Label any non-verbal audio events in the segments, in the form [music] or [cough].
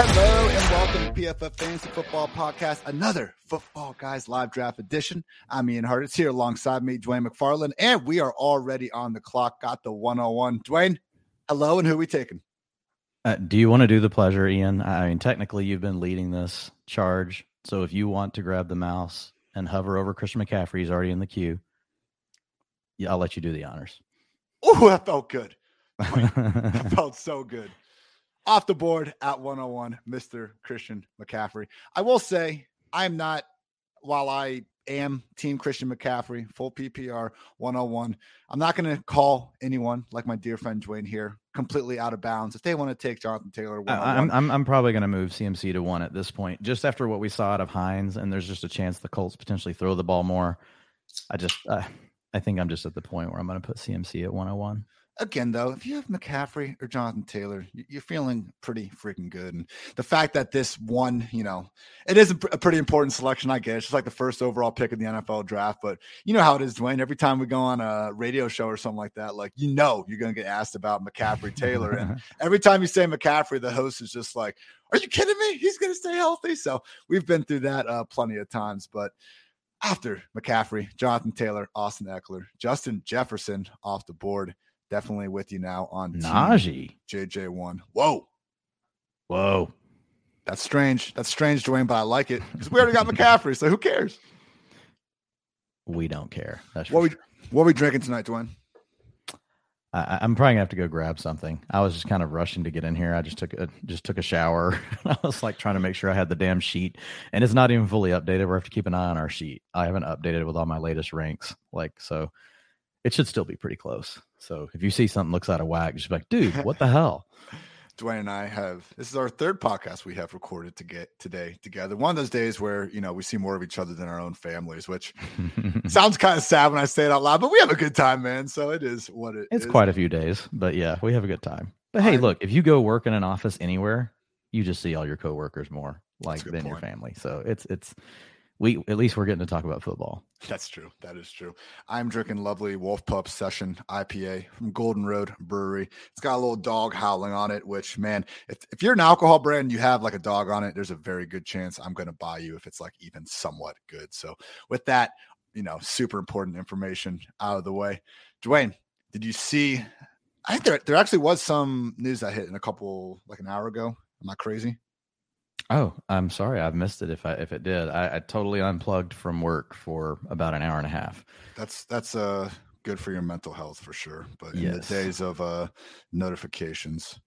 Hello and welcome to PFF Fantasy Football Podcast, another Footballguys live draft edition. I'm Ian Hartitz here alongside me, Dwain McFarland, and we are already on the clock. Got the 101. Dwain, hello, and who are we taking? Uh, do you want to do the pleasure, Ian? I mean, technically, you've been leading this charge. So if you want to grab the mouse and hover over Christian McCaffrey, he's already in the queue. Yeah, I'll let you do the honors. Oh, that felt good. [laughs] that felt so good. Off the board at 101, Mr. Christian McCaffrey. I will say, I'm not, while I am Team Christian McCaffrey, full PPR 101, I'm not going to call anyone like my dear friend Dwain here completely out of bounds. If they want to take Jonathan Taylor, I'm, I'm, I'm probably going to move CMC to one at this point, just after what we saw out of Hines, and there's just a chance the Colts potentially throw the ball more. I just, uh, I think I'm just at the point where I'm going to put CMC at 101 again, though, if you have McCaffrey or Jonathan Taylor, you're feeling pretty freaking good. And the fact that this one, you know, it is a, pretty important selection, I guess. It's like the first overall pick in the NFL draft. But you know how it is, Dwain. Every time we go on a radio show or something like that, like, you know, you're going to get asked about McCaffrey Taylor. and [laughs] every time you say McCaffrey, the host is just like, are you kidding me? He's going to stay healthy. So we've been through that uh, plenty of times. But after McCaffrey, Jonathan Taylor, Austin Ekeler, Justin Jefferson off the board definitely with you now on Najee JJ one. Whoa, whoa, that's strange. That's strange, Dwain, but I like it because we already got McCaffrey. So who cares? We don't care. That's what we what are we drinking tonight, Dwain? I, am probably gonna have to go grab something. I was just kind of rushing to get in here. I just took a just took a shower. [laughs] I was like trying to make sure I had the damn sheet, and it's not even fully updated. We have to keep an eye on our sheet. I haven't updated with all my latest ranks, like so it should still be pretty close. So if you see something looks out of whack, just be like, dude, what the [laughs] hell? Dwain and I have this is our third podcast we have recorded to get today together. One of those days where you know we see more of each other than our own families, which [laughs] sounds kind of sad when I say it out loud, but we have a good time, man. So it is what it it's is. quite a few days, but yeah, we have a good time. But hey, I, look, if you go work in an office anywhere, you just see all your coworkers more like than point. your family. So it's it's we at least we're getting to talk about football. That's true. That is true. I'm drinking lovely Wolf Pup Session IPA from Golden Road Brewery. It's got a little dog howling on it, which man, if, if you're an alcohol brand and you have like a dog on it, there's a very good chance I'm going to buy you if it's like even somewhat good. So with that, you know, super important information out of the way. Dwain, did you see? I think there there actually was some news that hit in a couple like an hour ago. Am I crazy? Oh, I'm sorry, I've missed it. If I if it did, I, I totally unplugged from work for about an hour and a half. That's that's uh good for your mental health for sure. But in yes. the days of uh notifications,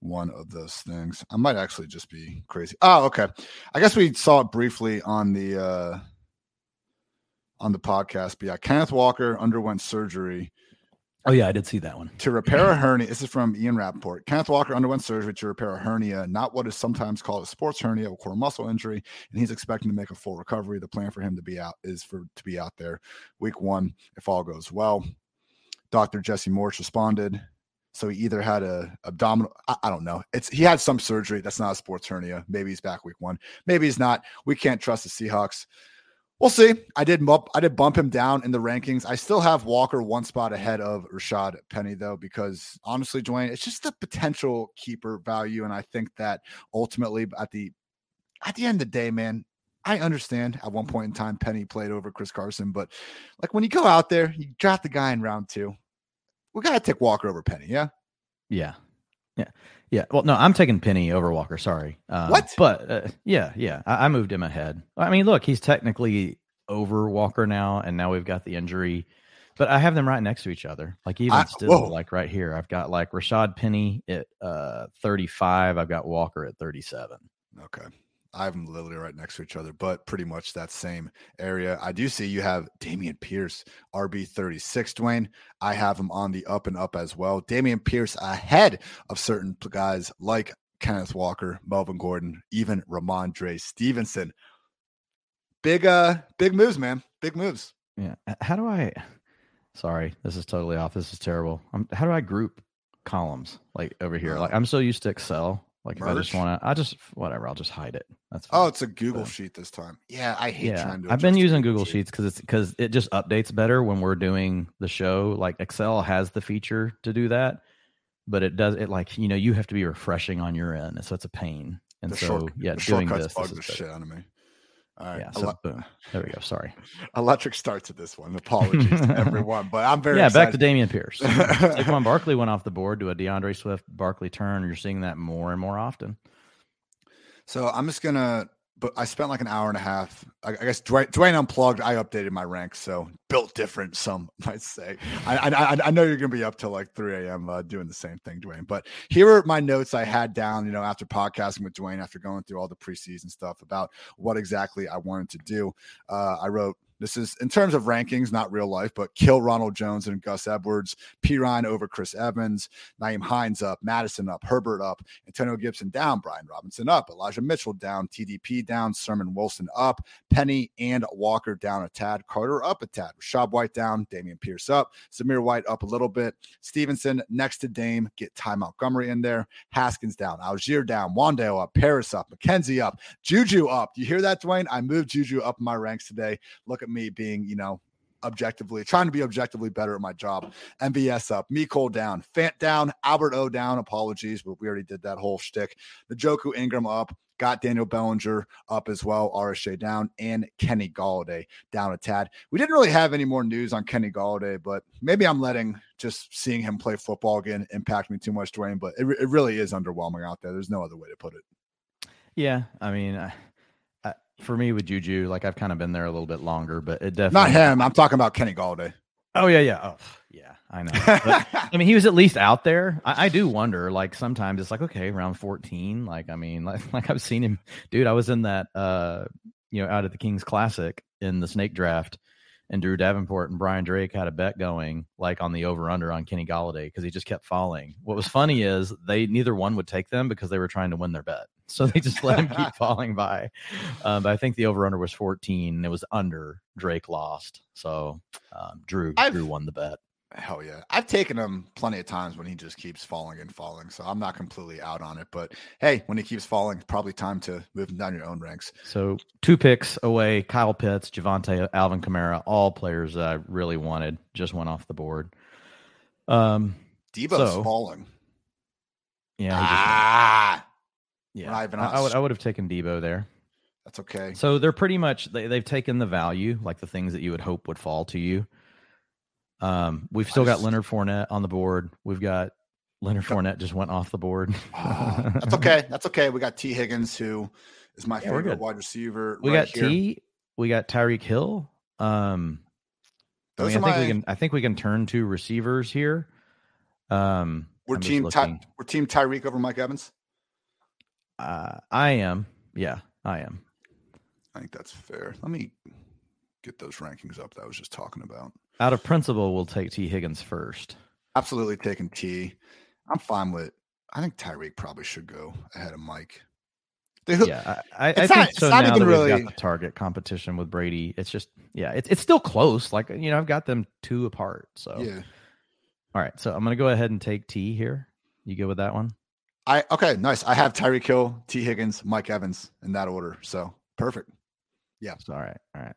one of those things. I might actually just be crazy. Oh, okay. I guess we saw it briefly on the uh on the podcast. But yeah, Kenneth Walker underwent surgery Oh yeah, I did see that one. To repair a hernia, this is from Ian Rapoport. Kenneth Walker underwent surgery to repair a hernia, not what is sometimes called a sports hernia, a core muscle injury, and he's expecting to make a full recovery. The plan for him to be out is for to be out there week one if all goes well. Dr. Jesse Morse responded. So he either had a abdominal, I, I, don't know. It's he had some surgery. That's not a sports hernia. Maybe he's back week one. Maybe he's not. We can't trust the Seahawks. We'll see. I did bump I did bump him down in the rankings. I still have Walker one spot ahead of Rashad Penny though, because honestly, Dwain, it's just the potential keeper value. And I think that ultimately at the at the end of the day, man, I understand at one point in time Penny played over Chris Carson, but like when you go out there, you draft the guy in round two. We gotta take Walker over Penny, yeah? Yeah. Yeah. Yeah. Well, no, I'm taking Penny over Walker. Sorry. Um, what? But uh, yeah, yeah, I, I, moved him ahead. I mean, look, he's technically over Walker now, and now we've got the injury. But I have them right next to each other. Like even I, still, whoa. like right here, I've got like Rashad Penny at uh, 35. I've got Walker at 37. Okay. I have them literally right next to each other, but pretty much that same area. I do see you have Dameon Pierce, RB 36, Dwain. I have him on the up and up as well. Dameon Pierce ahead of certain guys like Kenneth Walker, Melvin Gordon, even Rhamondre Stevenson. Big uh big moves, man. Big moves. Yeah. How do I sorry, this is totally off. This is terrible. I'm, how do I group columns like over here? Like I'm so used to Excel like if I just want to, I just whatever. I'll just hide it. That's oh, fine. oh, it's a Google sheet this time. Yeah, I hate yeah, trying to. I've been using Google Sheets because it's because it just updates better when we're doing the show. Like Excel has the feature to do that, but it does it like you know you have to be refreshing on your end, so it's a pain. And The so, short- yeah, doing this, this is the- shit out of me. All right. yeah. So boom. There we go. Sorry. [laughs] electric start to this one. Apologies to [laughs] everyone, but I'm very yeah, back to. Dameon Pierce. [laughs] Saquon Barkley went off the board to a DeAndre Swift Barkley turn. You're seeing that more and more often. So I'm just gonna. But I spent like an hour and a half. I, guess Dwain, Dwain unplugged. I updated my ranks, so built different. Some [laughs] might say. I I, I- I know you're gonna be up till like 3 a.m. Uh, doing the same thing, Dwain. But here are my notes I had down. You know, after podcasting with Dwain, after going through all the preseason stuff about what exactly I wanted to do. Uh, I wrote. This is in terms of rankings, not real life, but kill Ronald Jones and Gus Edwards, P. Ryan over Chris Evans, Nyheim Hines up, Mattison up, Herbert up, Antonio Gibson down, Brian Robinson up, Elijah Mitchell down, TDP down, Sermon Wilson up, Penny and Walker down a tad, Carter up a tad, Rachaad White down, Dameon Pierce up, Zamir White up a little bit, Stevenson next to Dame, get Ty Montgomery in there, Haskins down, Allgeier down, Wan'Dale up, Paris up, McKenzie up, Juju up. You hear that, Dwain? I moved Juju up my ranks today. Look at me being, you know, objectively trying to be objectively better at my job. MVS up, me Cole down, Fant down, Albert O down. Apologies, but we already did that whole shtick. The Joku Ingram up, got Daniel Bellinger up as well, RSJ down, and Kenny Golladay down a tad. We didn't really have any more news on Kenny Golladay, but maybe I'm letting just seeing him play football again impact me too much, Dwain. But it, it really is underwhelming out there. There's no other way to put it. Yeah, I mean, I, for me with Juju, like I've kind of been there a little bit longer, but it definitely Not him. I'm talking about Kenny Golladay. Oh yeah, yeah, oh yeah, I know. But, I mean, he was at least out there. I, I do wonder, like sometimes it's like, okay, around fourteen. Like, I mean, [laughs] like, like I've seen him, dude. I was in that, uh, you know, out at the Kings Classic in the snake draft, and Drew Davenport and Brian Drake had a bet going, like on the over under on Kenny Golladay because he just kept falling. What was funny is they neither one would take them because they were trying to win their bet, so they just let him keep [laughs] falling by. Um, but I think the over under was fourteen. and It was under. Drake lost, so um, Drew I've- Drew won the bet. Hell yeah. I've taken him plenty of times when he just keeps falling and falling. So I'm not completely out on it. But hey, when he keeps falling, probably time to move him down your own ranks. So two picks away: Kyle Pitts, Javonte, Alvin Kamara, all players that I really wanted just went off the board. Um, Deebo's So- falling. yeah, ah, yeah. I, I would I would have taken Deebo there. that's okay. So they're pretty much they they've taken the value, like the things that you would hope would fall to you. Um, we've still got Leonard Fournette on the board. We've got Leonard Fournette just went off the board. Ah, [laughs] that's okay. That's okay. We got Tee Higgins, who is my Yeah, favorite wide receiver. We right got here. T. We got Tyreek Hill. Um, I, mean, I think we can. I think we can turn to receivers here. Um, We're I'm team Ty, we're team Tyreek over Mike Evans. Uh, I am. Yeah, I am. I think that's fair. Let me get those rankings up that I was just talking about. Out of principle, we'll take Tee Higgins first. Absolutely taking T. I'm fine with. I think Tyreek probably should go ahead of Mike. Yeah, I, I, think not- so. Now that we've really- got the target competition with Brady, it's just yeah, it's it's still close. Like you know, I've got them two apart. So yeah. all right, so I'm gonna go ahead and take T here. You go with that one? I okay, nice. I have Tyreek Hill, Tee Higgins, Mike Evans in that order. So perfect. So, all right, all right.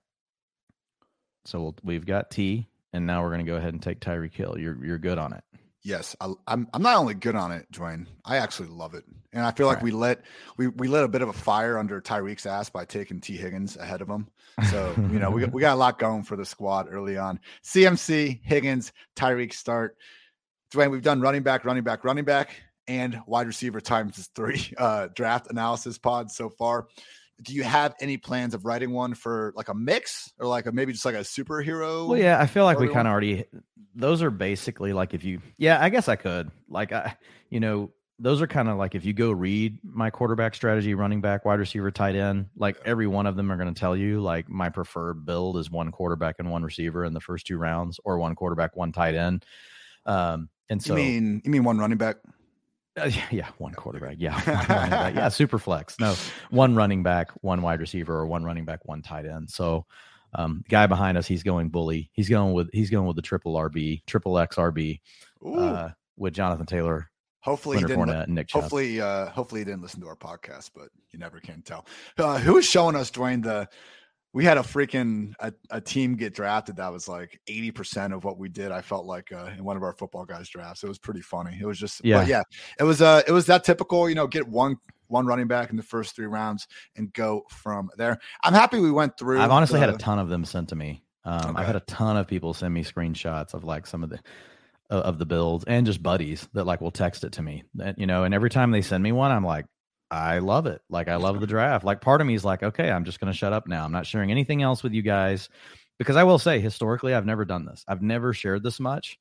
So we'll, we've got T, and now we're gonna go ahead and take Tyreek Hill. You're you're good on it. Yes, I, I'm. I'm not only good on it, Dwain. I actually love it, and I feel like Alright. we lit we we lit a bit of a fire under Tyreek's ass by taking Tee Higgins ahead of him. So you know we got, we got a lot going for the squad early on. CMC Higgins Tyreek start. Dwain, we've done running back, running back, running back, and wide receiver times three uh, draft analysis pods so far. Do you have any plans of writing one for like a mix or like a maybe just like a superhero? Well, yeah, I feel like we kind of already. Those are basically like if you, yeah, I guess I could. Like I, you know, those are kind of like if you go read my quarterback strategy, running back, wide receiver, tight end. Like every one of them are going to tell you like my preferred build is one quarterback and one receiver in the first two rounds, or one quarterback, one tight end. Um, and so you mean you mean one running back? Uh, yeah, one quarterback. Yeah, [laughs] one back. Yeah, super flex. No, one running back, one wide receiver, or one running back, one tight end. So, um, the guy behind us, he's going bully. He's going with he's going with the triple RB, triple X RB, uh, with Jonathan Taylor, hopefully he didn't. Fournette, and Nick Chubb. Hopefully, uh, hopefully he didn't listen to our podcast, but you never can tell. Uh, who was showing us, Dwain? The we had a freaking a, a team get drafted that was like eighty percent of what we did. I felt like uh, in one of our football guys drafts. It was pretty funny. It was just, yeah, Yeah. It was uh, it was that typical, you know, get one one running back in the first three rounds and go from there. I'm happy we went through. I've honestly the, had a ton of them sent to me. Um, okay. I've had a ton of people send me screenshots of like some of the of the builds and just buddies that like will text it to me. You know, and every time they send me one, I'm like, I love it. Like I love the [laughs] draft. Like part of me is like, okay, I'm just going to shut up now. I'm not sharing anything else with you guys because I will say historically, I've never done this. I've never shared this much,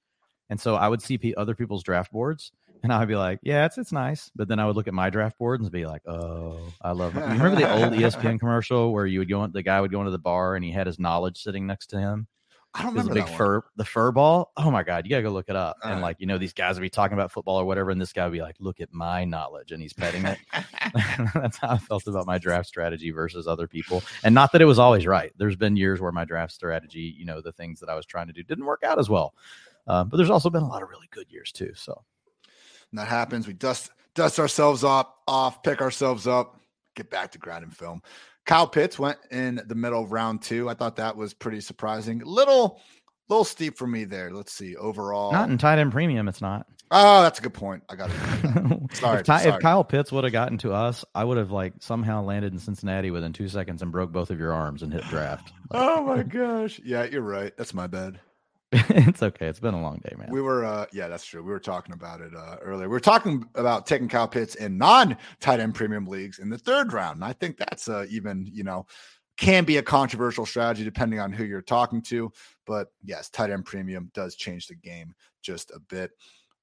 and so I would see other people's draft boards, and I would be like, yeah, it's it's nice. But then I would look at my draft board and be like, oh, I love. It. You remember the old ESPN [laughs] commercial where you would go, the guy would go into the bar and he had his knowledge sitting next to him. I don't remember the big fur, the fur ball. Oh my god, you gotta go look it up. Uh, and like you know, these guys would be talking about football or whatever, and this guy would be like, "Look at my knowledge," and he's petting it. [laughs] That's how I felt about my draft strategy versus other people. And not that it was always right. There's been years where my draft strategy, you know, the things that I was trying to do didn't work out as well. Um, but there's also been a lot of really good years too. So and that happens. We dust dust ourselves up off, pick ourselves up, get back to grinding film. Kyle Pitts went in the middle of round two. I thought that was pretty surprising. Little, little steep for me there. Let's see. Overall, not in tight end premium. It's not. Oh, that's a good point. I got it. [laughs] sorry, if, Ty, sorry. if Kyle Pitts would have gotten to us, I would have like somehow landed in Cincinnati within two seconds and broke both of your arms and hit draft. Like, [laughs] oh my gosh! Yeah, you're right. That's my bad. [laughs] it's okay. It's been a long day, man. We were, uh, yeah, that's true. We were talking about it uh, earlier. We were talking about taking Kyle Pitts in non tight end premium leagues in the third round. And I think that's uh, even, you know, can be a controversial strategy depending on who you're talking to. But yes, tight end premium does change the game just a bit.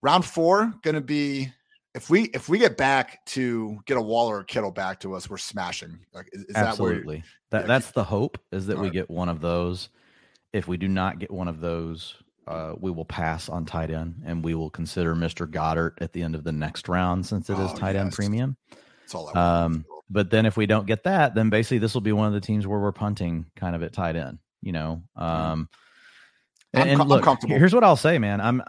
Round four going to be if we if we get back to get a Waller or Kittle back to us, we're smashing. Like, is, is absolutely that, that yeah, that's the hope is that we right. get one of those if we do not get one of those, uh, we will pass on tight end and we will consider Mr. Goedert at the end of the next round since it is oh, tight yes. end premium. That's all um, but then if we don't get that, then basically this will be one of the teams where we're punting kind of at tight end, you know. Um, and, and look, here's what I'll say, man. I'm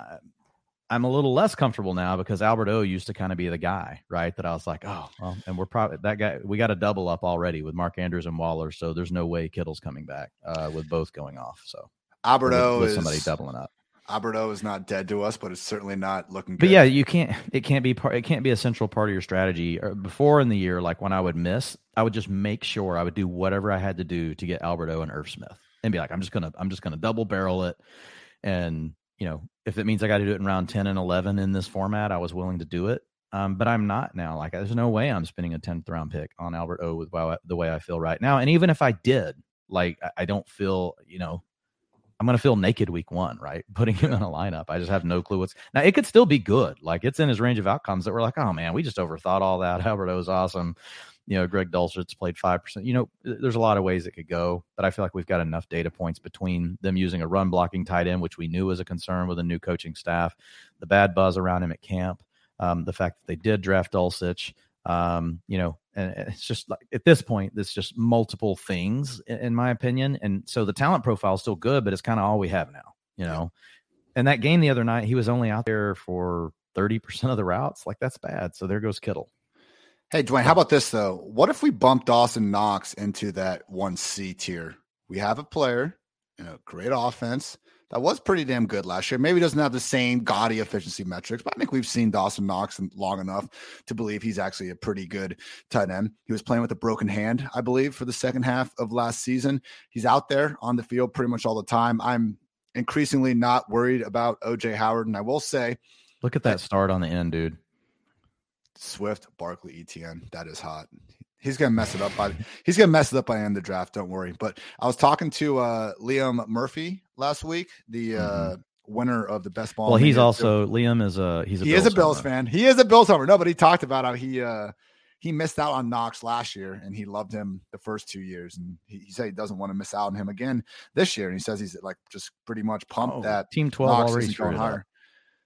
I'm a little less comfortable now because Albert O used to kind of be the guy, right? That I was like, oh, well, and we're probably that guy. We got a double up already with Mark Andrews and Waller, so there's no way Kittle's coming back uh, with both going off. So Albert O with, is somebody doubling up. Albert O is not dead to us, but it's certainly not looking. Good. But yeah, you can't. It can't be part. It can't be a central part of your strategy. Uh, before in the year, like when I would miss, I would just make sure I would do whatever I had to do to get Albert O and Irv Smith, and be like, I'm just gonna, I'm just gonna double barrel it, and you know, if it means I got to do it in round 10 and 11 in this format, I was willing to do it. Um, but I'm not now. Like, there's no way I'm spending a 10th round pick on Albert O with the way I feel right now. And even if I did, like, I don't feel, you know, I'm going to feel naked week one, right? [laughs] Putting him in a lineup. I just have no clue what's now. It could still be good. Like, it's in his range of outcomes that we're like, oh man, we just overthought all that. Albert O is awesome you know, Greg Dulcich played 5%. You know, there's a lot of ways it could go, but I feel like we've got enough data points between them using a run blocking tight end, which we knew was a concern with a new coaching staff, the bad buzz around him at camp, um, the fact that they did draft Dulcich, um, you know, and it's just like at this point, there's just multiple things in, in my opinion. And so the talent profile is still good, but it's kind of all we have now, you know. And that game the other night, he was only out there for 30% of the routes. Like that's bad. So there goes Kittle. Hey, Dwayne, how about this though? What if we bump Dawson Knox into that one C tier? We have a player, you know, great offense that was pretty damn good last year. Maybe doesn't have the same gaudy efficiency metrics, but I think we've seen Dawson Knox long enough to believe he's actually a pretty good tight end. He was playing with a broken hand, I believe, for the second half of last season. He's out there on the field pretty much all the time. I'm increasingly not worried about OJ Howard, and I will say, look at that start on the end, dude. Swift, Barkley, ETN. That is hot. He's gonna mess it up by he's gonna mess it up by the end of the draft. Don't worry. But I was talking to uh, Liam Murphy last week, the uh, mm-hmm. winner of the best ball. Well, he's also Liam is a he's a he Bills is a Bills fan. He is a Bills homer. No, but he talked about how he uh he missed out on Knox last year and he loved him the first two years. And he, he said he doesn't want to miss out on him again this year. And he says he's like just pretty much pumped oh, that team 12 Knox already going higher.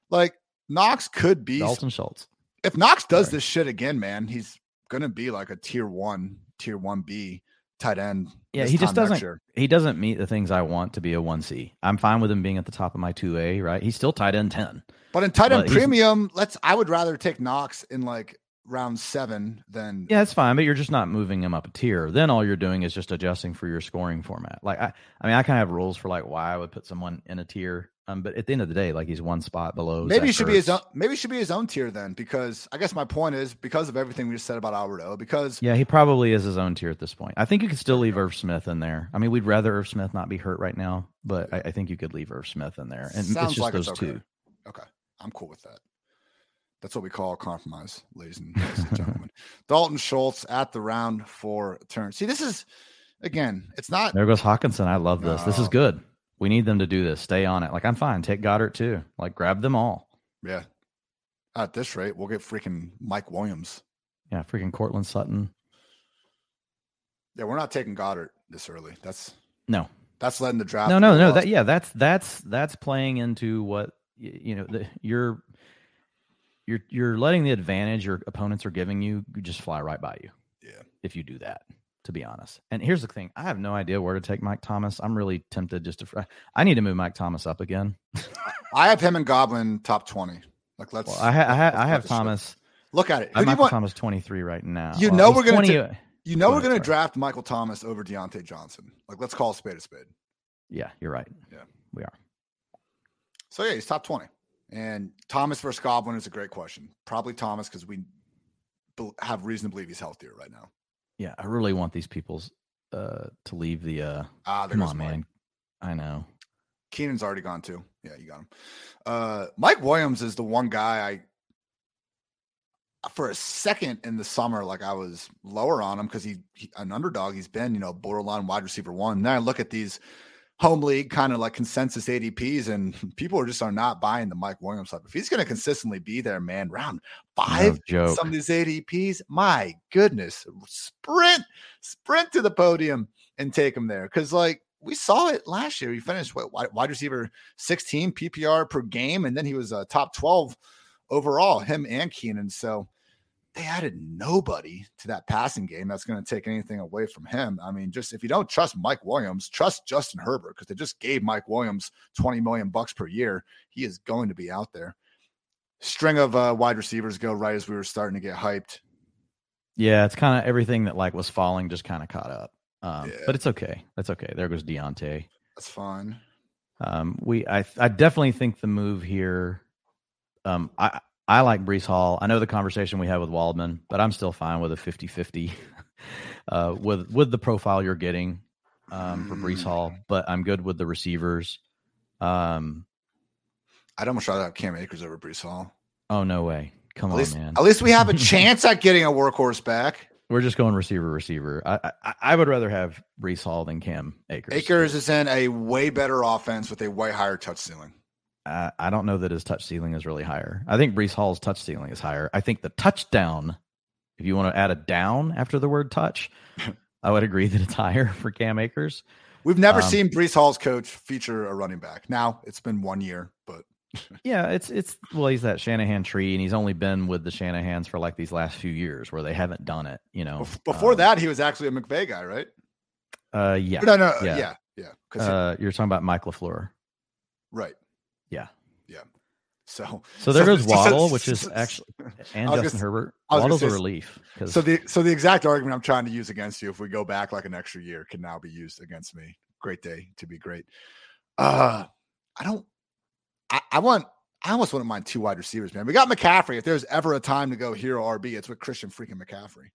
Like Knox could be Dalton Schultz if Knox does Sorry. this shit again, man, he's gonna be like a tier one, tier one B tight end. Yeah, he just doesn't. He doesn't meet the things I want to be a one C. I'm fine with him being at the top of my two A. Right, he's still tight end ten. But in tight end premium, let's. I would rather take Knox in like round seven, then Yeah, that's fine, but you're just not moving him up a tier. Then all you're doing is just adjusting for your scoring format. Like I, I mean, I kind of have rules for like why I would put someone in a tier. Um, but at the end of the day, like he's one spot below. maybe Zach he should be his own. Maybe should be his own tier then, because I guess my point is because of everything we just said about Alberto. Because Yeah, he probably is his own tier at this point. I think you could still leave Irv Smith in there. I mean, we'd rather Irv Smith not be hurt right now, but I, I think you could leave Irv Smith in there, and Sounds it's just like it's those okay. two. Okay, I'm cool with that. That's what we call compromise, ladies and, ladies and gentlemen. [laughs] Dalton Schultz at the round four turn. See, this is again, it's not. There goes Hockenson. I love this. This is good. We need them to do this. Stay on it. Like I'm fine. Take Goedert too. Like grab them all. Yeah, at this rate, we'll get freaking Mike Williams. Yeah, freaking Courtland Sutton. Yeah, we're not taking Goedert this early. That's No, that's letting the draft. no, no, no. That yeah, that's that's that's playing into what you know. The, you're you're you're letting the advantage your opponents are giving you just fly right by you. Yeah. if you do that. To be honest, and here's the thing: I have no idea where to take Mike Thomas. I'm really tempted just to. I need to move Mike Thomas up again. [laughs] I have him and Godwin top twenty. Like let's. Well, I, ha- I, ha- I have this show. Thomas. Look at it. I Who you Michael want? Thomas 23 right now. You Well, know he's we're gonna You know we're going to draft Michael Thomas over Diontae Johnson. Like let's call a spade a spade. yeah, you're right. Yeah. we are. So yeah, he's top twenty. And Thomas versus Godwin is a great question. Probably Thomas because we have reason to believe he's healthier right now. Yeah, I really want these people's uh to leave the uh Ah, come on, Mike. man. I know. Keenan's already gone too. Yeah, you got him. Uh, Mike Williams is the one guy I, for a second in the summer, like I was lower on him because he, he an underdog. He's been you know borderline wide receiver one. Then I look at these home league kind of like consensus ADPs, and [laughs] people are just are not buying the Mike Williams stuff. If he's going to consistently be there, man, round five, No some of these ADPs, my goodness, sprint, sprint to the podium and take him there. Because like we saw it last year. He finished what wide, wide receiver 16 PPR per game, and then he was a top 12 overall, him and Keenan. So they added nobody to that passing game that's going to take anything away from him. I mean, just if you don't trust Mike Williams, trust Justin Herbert because they just gave Mike Williams 20 million bucks per year. He is going to be out there. String of uh, wide receivers go right as we were starting to get hyped. Yeah, it's kind of everything that like was falling just kind of caught up. Um, Yeah. but it's okay. That's okay. There goes Diontae. That's fine. Um, we I I definitely think the move here. Um, I I like Breece Hall. I know the conversation we had with Waldman, but I'm still fine with a 50-50 [laughs] uh, with with the profile you're getting um, for Breece Hall. But I'm good with the receivers. Um, I'd almost rather have Cam Akers over Breece Hall. oh no way! Come At on, least, man. at least we have a [laughs] chance at getting a workhorse back. We're just going receiver receiver. I, I I would rather have Breece Hall than Cam Akers. Akers is in a way better offense with a way higher touch ceiling. I, I don't know that his touch ceiling is really higher. I think Breece Hall's touch ceiling is higher. I think the touchdown, if you want to add a down after the word touch, [laughs] I would agree that it's higher for Cam Akers. We've never Um, seen Breece Hall's coach feature a running back. Now it's been one year, but [laughs] Yeah, it's it's well, he's that Shanahan tree, and he's only been with the Shanahans for like these last few years where they haven't done it. You know, before Um, that, he was actually a McVay guy, right? uh, yeah, No, no, yeah. yeah, yeah. uh, you're talking about Mike Lafleur. right. Yeah. Yeah. So, So there goes [laughs] so- Waddle, so- which is actually [laughs] and Justin gonna- Herbert. I was gonna Waddle's a relief because So the so the exact argument I'm trying to use against you, if we go back like an extra year, can now be used against me. Great day to be great. Uh I don't I, I want I almost wouldn't mind two wide receivers, man. We got McCaffrey. If there's ever a time to go hero RB, it's with Christian freaking McCaffrey.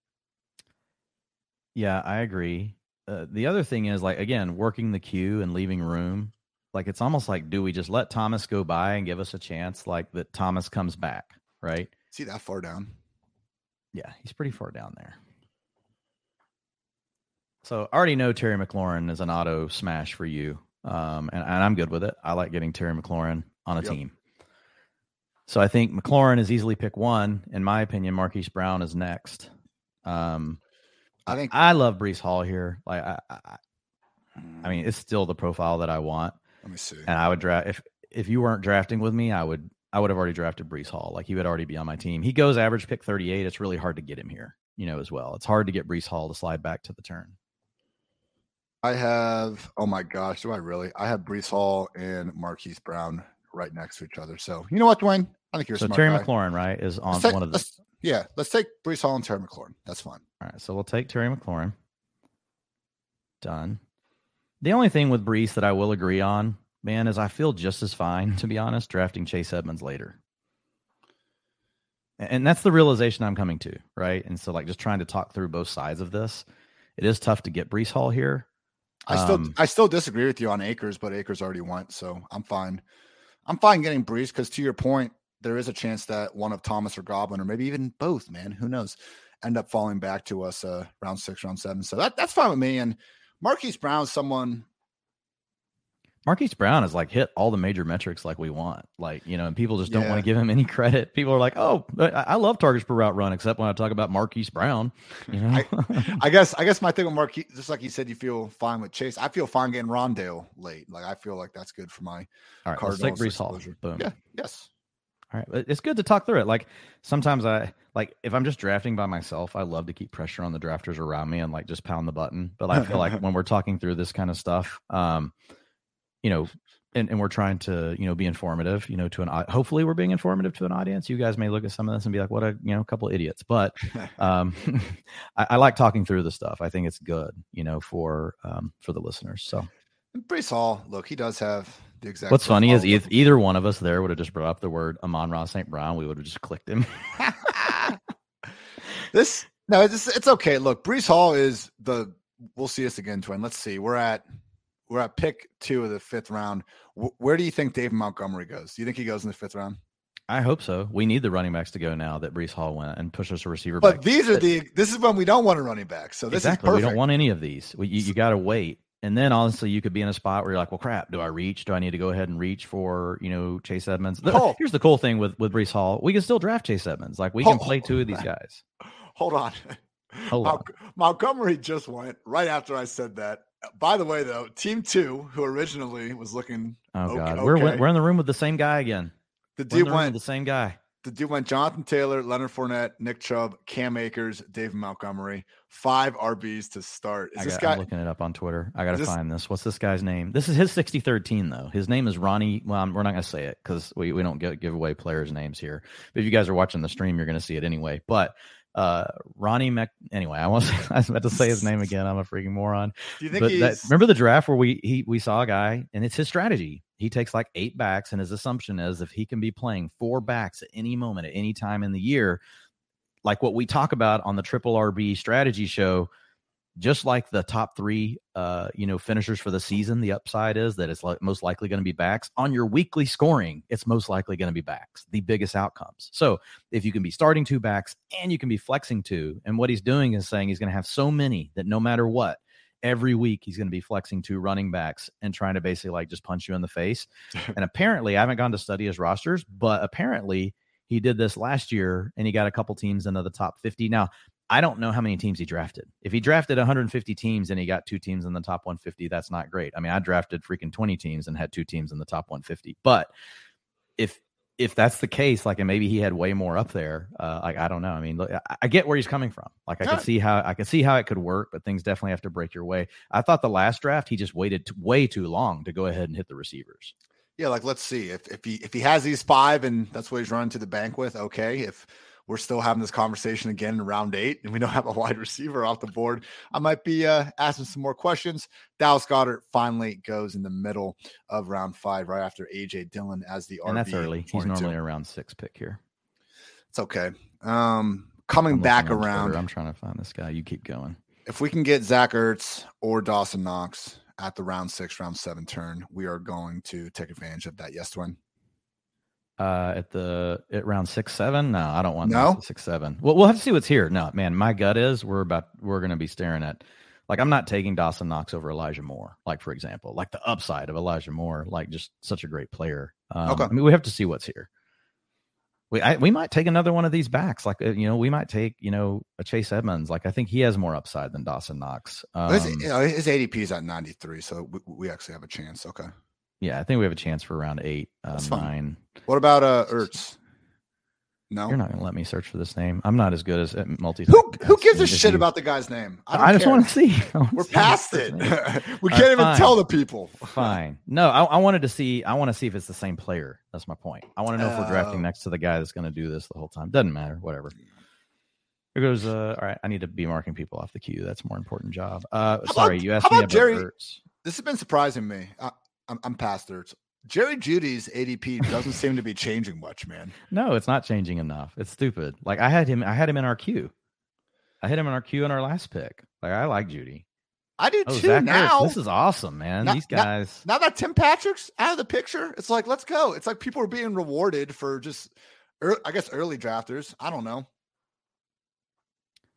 Yeah, I agree. Uh, the other thing is like again, working the queue and leaving room. Like it's almost like, do we just let Thomas go by and give us a chance, like that Thomas comes back, right? See that far down. Yeah, he's pretty far down there. So I already know Terry McLaurin is an auto smash for you, um, and, and I'm good with it. I like getting Terry McLaurin on a Yep. team. So I think McLaurin is easily pick one. In my opinion, Marquise Brown is next. Um, I think I love Breece Hall here. Like I, I, I mean, it's still the profile that I want, let me see. and I would draft if if you weren't drafting with me, I would I would have already drafted Breece Hall. Like he would already be on my team. He goes average pick 38. It's really hard to get him here, you know, as well. It's hard to get Breece Hall to slide back to the turn. I have oh my gosh, do I really? I have Breece Hall and Marquise Brown right next to each other. So you know what, Dwain? I think you're So Terry guy. McLaurin, right, is on take, one of the Yeah, let's take Breece Hall and Terry McLaurin. That's fine. All right, so we'll take Terry McLaurin. Done. The only thing with Breece that I will agree on, man, is I feel just as fine, to be honest, drafting Chase Edmonds later. And that's the realization I'm coming to, right? And so, like, just trying to talk through both sides of this, it is tough to get Breece Hall here. I still, um, I still disagree with you on Akers, but Akers already went, so I'm fine. I'm fine getting Breece because, to your point, there is a chance that one of Thomas or Godwin, or maybe even both, man, who knows, end up falling back to us uh, round six, round seven. So that that's fine with me. And Marquise Brown, someone. Marquise Brown has like hit all the major metrics like we want. Like, you know, and people just don't yeah. want to give him any [laughs] credit. People are like, oh, I love targets per route run, except when I talk about Marquise Brown. You know? I, I, guess I guess my thing with Marquise, just like you said, you feel fine with Chase. I feel fine getting Rondale late. Like I feel like that's good for my all right, Cardinals. Let's take Breece Hall. Boom. Yeah, yes. All right. It's good to talk through it. Like sometimes I like if I'm just drafting by myself, I love to keep pressure on the drafters around me and like just pound the button. But I feel like [laughs] when we're talking through this kind of stuff, um, you know, and, and we're trying to, you know, be informative, you know, to an hopefully we're being informative to an audience. You guys may look at some of this and be like, what a you know, couple of idiots. But [laughs] um [laughs] I, I, like talking through the stuff. I think it's good, you know, for um for the listeners. So Breece Hall, look, he does have the exact. What's funny is either, either one of us there would have just brought up the word Amon-Ra St. Brown. We would have just clicked him. [laughs] this no, it's it's okay. Look, Breece Hall is the. We'll see us again, twin. Let's see. We're at we're at pick two of the fifth round. W- where do you think Dave Montgomery goes? Do you think he goes in the fifth round? I hope so. We need the running backs to go now that Breece Hall went and push us a receiver. But back. these are the. This is when we don't want a running back. So this exactly. is perfect. We don't want any of these. We, you, you got to wait and then honestly, you could be in a spot where you're like, well, crap, do I reach? Do I need to go ahead and reach for, you know, Chase Edmonds? Oh. Here's the cool thing with, with Breece Hall. We can still draft Chase Edmonds. Like we can play two of these [laughs] guys. Hold on. Oh, Hold on. Montgomery just went right after I said that. By the way, though, team two, who originally was looking. Oh, okay, God. We're, okay. we're in the room with the same guy again. The dude went the same guy the dude went Jonathan Taylor, Leonard Fournette, Nick Chubb, Cam Akers, David Montgomery. Five RBs to start. Is I this got, guy I'm looking it up on Twitter? I got to find this. What's this guy's name? This is his 63rd team, though. His name is Ronnie. Well, I'm, we're not going to say it because we, we don't get, give away players' names here. But if you guys are watching the stream, you're going to see it anyway. But uh Ronnie Mc anyway, I was [laughs] I was about to say his name again. I'm a freaking moron. Do you think he's... That, remember the draft where we he we saw a guy and it's his strategy. He takes like eight backs, and his assumption is if he can be playing four backs at any moment at any time in the year, like what we talk about on the triple RB strategy show, just like the top three, uh, you know, finishers for the season, the upside is that it's like most likely going to be backs on your weekly scoring. It's most likely going to be backs, the biggest outcomes. So if you can be starting two backs and you can be flexing two, and what he's doing is saying he's going to have so many that no matter what, every week he's going to be flexing two running backs and trying to basically like just punch you in the face. [laughs] and apparently, I haven't gone to study his rosters, but apparently he did this last year and he got a couple teams into the top 50. Now, I don't know how many teams he drafted. If he drafted 150 teams and he got two teams in the top 150, that's not great. I mean, I drafted freaking 20 teams and had two teams in the top 150. But if if that's the case, like, and maybe he had way more up there, uh, like I don't know. I mean, look, I, I get where he's coming from. Like, I can see how I can see how it could work, but things definitely have to break your way. I thought the last draft he just waited t- way too long to go ahead and hit the receivers. Yeah, like let's see if if he if he has these five and that's what he's running to the bank with. Okay, if we're still having this conversation again in round eight, and we don't have a wide receiver off the board. I might be uh, asking some more questions. Dallas Goedert finally goes in the middle of round five, right after AJ Dillon as the and RB. that's early. 22. He's normally a round six pick here. It's okay. Um, coming back around. Twitter. I'm trying to find this guy. You keep going. If we can get Zach Ertz or Dawson Knox at the round six, round seven turn, we are going to take advantage of that. Yes, Twin uh, at the at round six seven. No, I don't want no six seven. Well, we'll have to see what's here. No, man, my gut is we're about we're going to be staring at. Like I'm not taking Dawson Knox over Elijah Moore, like for example, like the upside of Elijah Moore, like just such a great player. Um, okay, I mean we have to see what's here. We I, we might take another one of these backs, like uh, you know we might take you know a Chase Edmonds. Like I think he has more upside than Dawson Knox. Um, his, you know, his ADP is at 93, so we, we actually have a chance. Okay. Yeah, I think we have a chance for round eight, uh, nine. What about uh Ertz? No, you're not going to let me search for this name. I'm not as good as multi. Who who gives a shit about the guy's name? I, I just want to see. [laughs] We're past it. [laughs] we can't even fine. tell the people. fine. No, I, I, wanted to see. I want to see if it's the same player. That's my point. I want to know uh, if we're drafting oh. next to the guy that's going to do this the whole time. Doesn't matter. Whatever. Here goes. Uh, all right, I need to be marking people off the queue. That's a more important job. Uh, sorry, about- you asked me about about Jerry- Ertz. This has been surprising me. I, I'm, I'm past there. Jerry Jeudy's ADP doesn't seem to be [laughs] changing much, man. No, it's not changing enough. It's stupid. Like I had him. I had him in our queue. I had him in our queue in our last pick. Like I like Jeudy. I do Oh, too Zach now. Ertz. This is awesome, man. Now- These guys. now that Tim Patrick's out of the picture, it's like let's go. It's like people are being rewarded for just, I guess, early drafters. I don't know.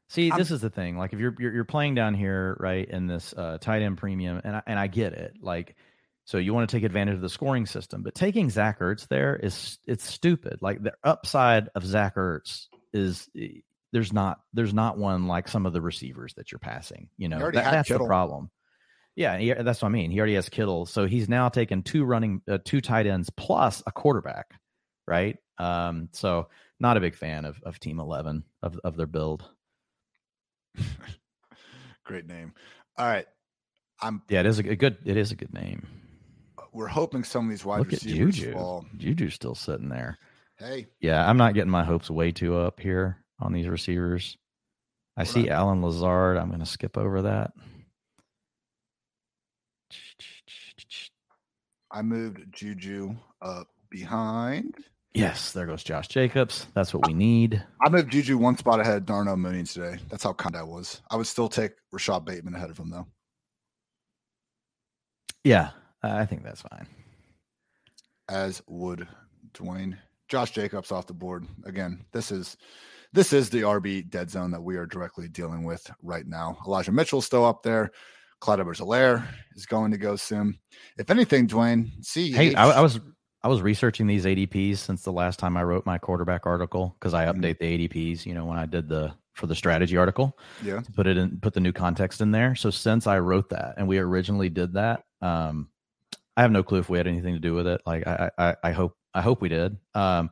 See, I'm- this is the thing. Like, if you're you're, you're playing down here, right, in this uh, tight end premium, and I, and I get it. Like, so you want to take advantage of the scoring system, but taking Zach Ertz there is it's stupid. Like the upside of Zach Ertz is eh, there's not there's not one like some of the receivers that you're passing. You know, that- that's Kittle. the problem. Yeah, he, that's what I mean. He already has Kittle, so he's now taken two running, uh, two tight ends plus a quarterback, right? Um, so not a big fan of of Team Eleven of of their build. [laughs] Great name. All right, I'm. Yeah, it is a good. It is a good name. We're hoping some of these wide Look at receivers Juju. fall. Juju's still sitting there. Hey, Yeah, I'm not getting my hopes way too up here on these receivers. I We're see not- Allen Lazard. I'm going to skip over that. I moved Juju up behind. Yes, there goes Josh Jacobs. That's what we need. I moved Juju one spot ahead of Darnell Mooney today. That's how kind I was. I would still take Rashod Bateman ahead of him though. Yeah, I think that's fine. as would Dwain. Josh Jacobs off the board again. This is this is the RB dead zone that we are directly dealing with right now. Elijah Mitchell's still up there. Clyde Edwards-Helaire is going to go soon. If anything, Dwain, see, Hey, I, I was I was researching these ADPs since the last time I wrote my quarterback article because I Mhm. update the ADPs. You know, when I did the for the strategy article. yeah, to put it in put the new context in there so since i wrote that and we originally did that um i have no clue if we had anything to do with it. Like i i, I hope i hope we did. Um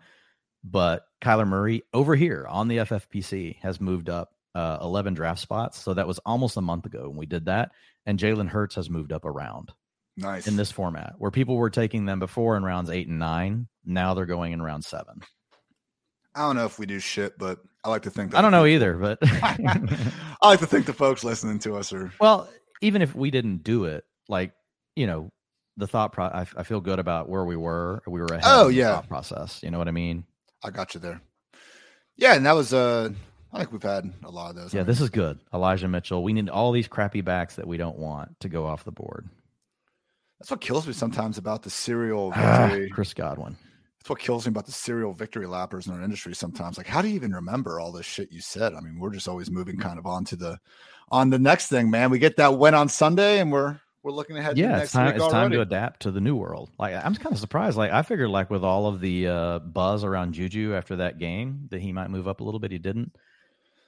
but kyler murray over here on the ffpc has moved up uh 11 draft spots. So that was almost a month ago when we did that. And jalen hurts has moved up around nice. in this format where people were taking them before in rounds eight and nine. Now they're going in round seven. I don't know if we do shit, but I like to think that i don't know either but [laughs] I like to think the folks listening to us are Well, even if we didn't do it, like you know, the thought pro, I, I feel good about where we were. We were ahead. Oh, yeah. thought process. You know what I mean? I got you there. Yeah, and that was uh I think we've had a lot of those. I Yeah, mean, this is good. Elijah Mitchell. We need all these crappy backs that we don't want to go off the board. that's what kills me sometimes about the serial [sighs] Ah, victory. Chris Godwin. That's what kills me about the serial victory lappers in our industry sometimes. Like, how do you even remember all this shit you said? I mean, we're just always moving kind of on to the on the next thing, man. We get that win on Sunday and we're we're looking ahead to Yeah, next it's time. week It's time to adapt to the new world. Like I'm kind of surprised. Like I figured, like with all of the uh, buzz around Juju after that game, that he might move up a little bit. He didn't.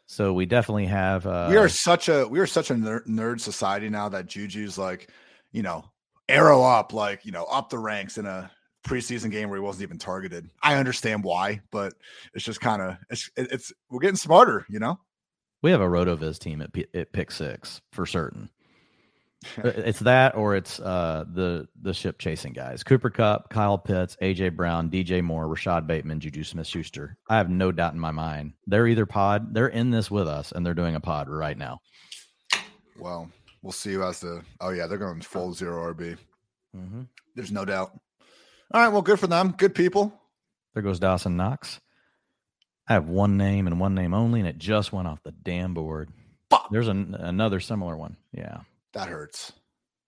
So we definitely have. Uh, we are such a we are such a ner- nerd society now that Juju's like, you know, arrow up, like, you know, up the ranks in a preseason game where he wasn't even targeted. I understand why, but it's just kind of it's it's we're getting smarter, you know. We have a Rotoviz team at, P- at pick six for certain. Uh, it's that or it's uh, the the ship chasing guys: Cooper Kupp, Kyle Pitts, AJ Brown, DJ Moore, Rashod Bateman, Juju Smith Schuster. I have no doubt in my mind they're either pod, they're in this with us, and they're doing a pod right now. Well, we'll see who has the. Oh yeah, they're going full zero RB. Mm-hmm. There's no doubt. All right, well, good for them. Good people. There goes Dawson Knox. I have one name and one name only, and it just went off the damn board. Fuck. There's an, another similar one. Yeah. That hurts.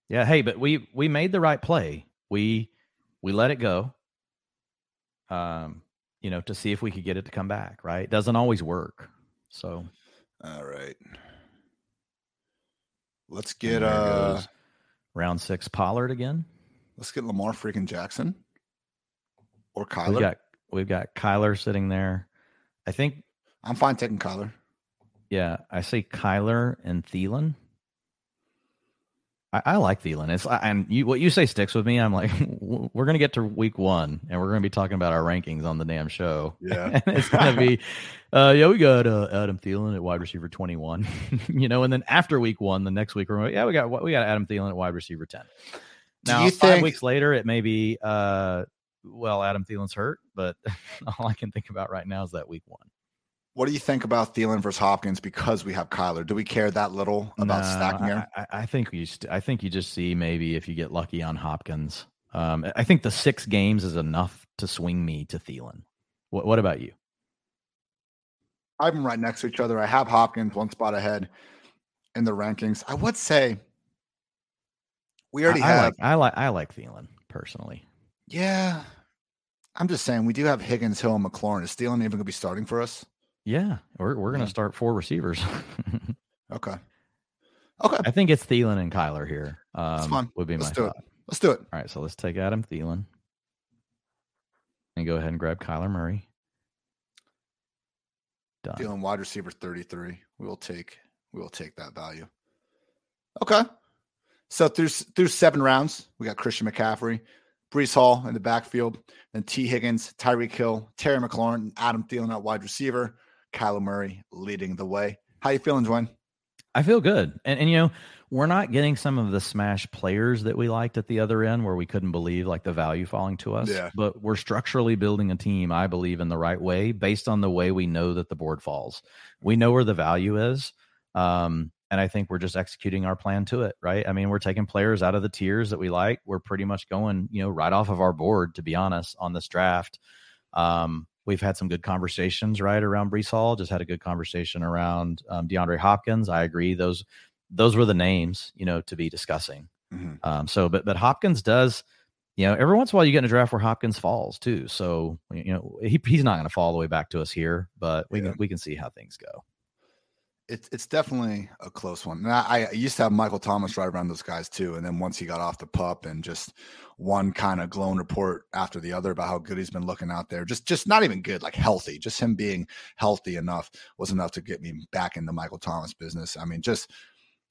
Yeah, hey, but we we made the right play. We we let it go. Um, you know, to see if we could get it to come back, right? Doesn't always work. So All right. Let's get uh round six Pollard again. let's get Lamar freaking Jackson or We've Kyler. got we've got Kyler sitting there. I think I'm fine taking Kyler. yeah, I say Kyler and Thielen. I, I like Thielen. It's and you what you say sticks with me. I'm like, [laughs] we're gonna get to week one and we're gonna be talking about our rankings on the damn show. Yeah. [laughs] and it's gonna be, uh, yeah, we got uh, Adam Thielen at wide receiver 21, [laughs] you know, and then after week one, the next week we're gonna, yeah, we got we got Adam Thielen at wide receiver 10. Now five think- weeks later, it may be, uh, well, Adam Thielen's hurt, but all I can think about right now is that week one. What do you think about Thielen versus Hopkins because we have Kyler? Do we care that little about No, stacking here? I, I, I think you. St- I think you just see maybe if you get lucky on Hopkins. Um, I think the six games is enough to swing me to Thielen. What, what about you? I have them right next to each other. I have Hopkins one spot ahead in the rankings. I would say we already I, I have. like. I like. I like Thielen personally. yeah. I'm just saying we do have Higgins, Hill, and McLaurin. Is Thielen even going to be starting for us? Yeah, we're we're gonna start four receivers. [laughs] Okay. Okay. I think it's Thielen and Kyler here. Um, fine. Would be Let's my do it. thought. Let's do it. All right, so let's take Adam Thielen and go ahead and grab Kyler Murray. Done. Thielen wide receiver 33. We will take we will take that value. Okay. So through through seven rounds, we got Christian McCaffrey, Breece Hall in the backfield, then Tee Higgins, Tyreek Hill, Terry McLaurin, and Adam Thielen at wide receiver, Kyler Murray leading the way. How you feeling, Dwain? I feel good. And and you know, we're not getting some of the smash players that we liked at the other end where we couldn't believe like the value falling to us. Yeah. But we're structurally building a team, I believe, in the right way based on the way we know that the board falls. We know where the value is. Um, and I think we're just executing our plan to it, right? I mean, we're taking players out of the tiers that we like. We're pretty much going, you know, right off of our board, to be honest, on this draft. Um, we've had some good conversations, right, around Breece Hall. Just had a good conversation around um, DeAndre Hopkins. I agree; those those were the names, you know, to be discussing. Mhm. Um, so, but but Hopkins does, you know, every once in a while you get in a draft where Hopkins falls too. So, you know, he, he's not going to fall all the way back to us here, but we Yeah. can we can see how things go. It's it's definitely a close one. And I, I used to have Michael Thomas right around those guys too. And then once he got off the pup and just one kind of glowing report after the other about how good he's been looking out there, just just not even good, like healthy. Just him being healthy enough was enough to get me back in the Michael Thomas business. I mean, just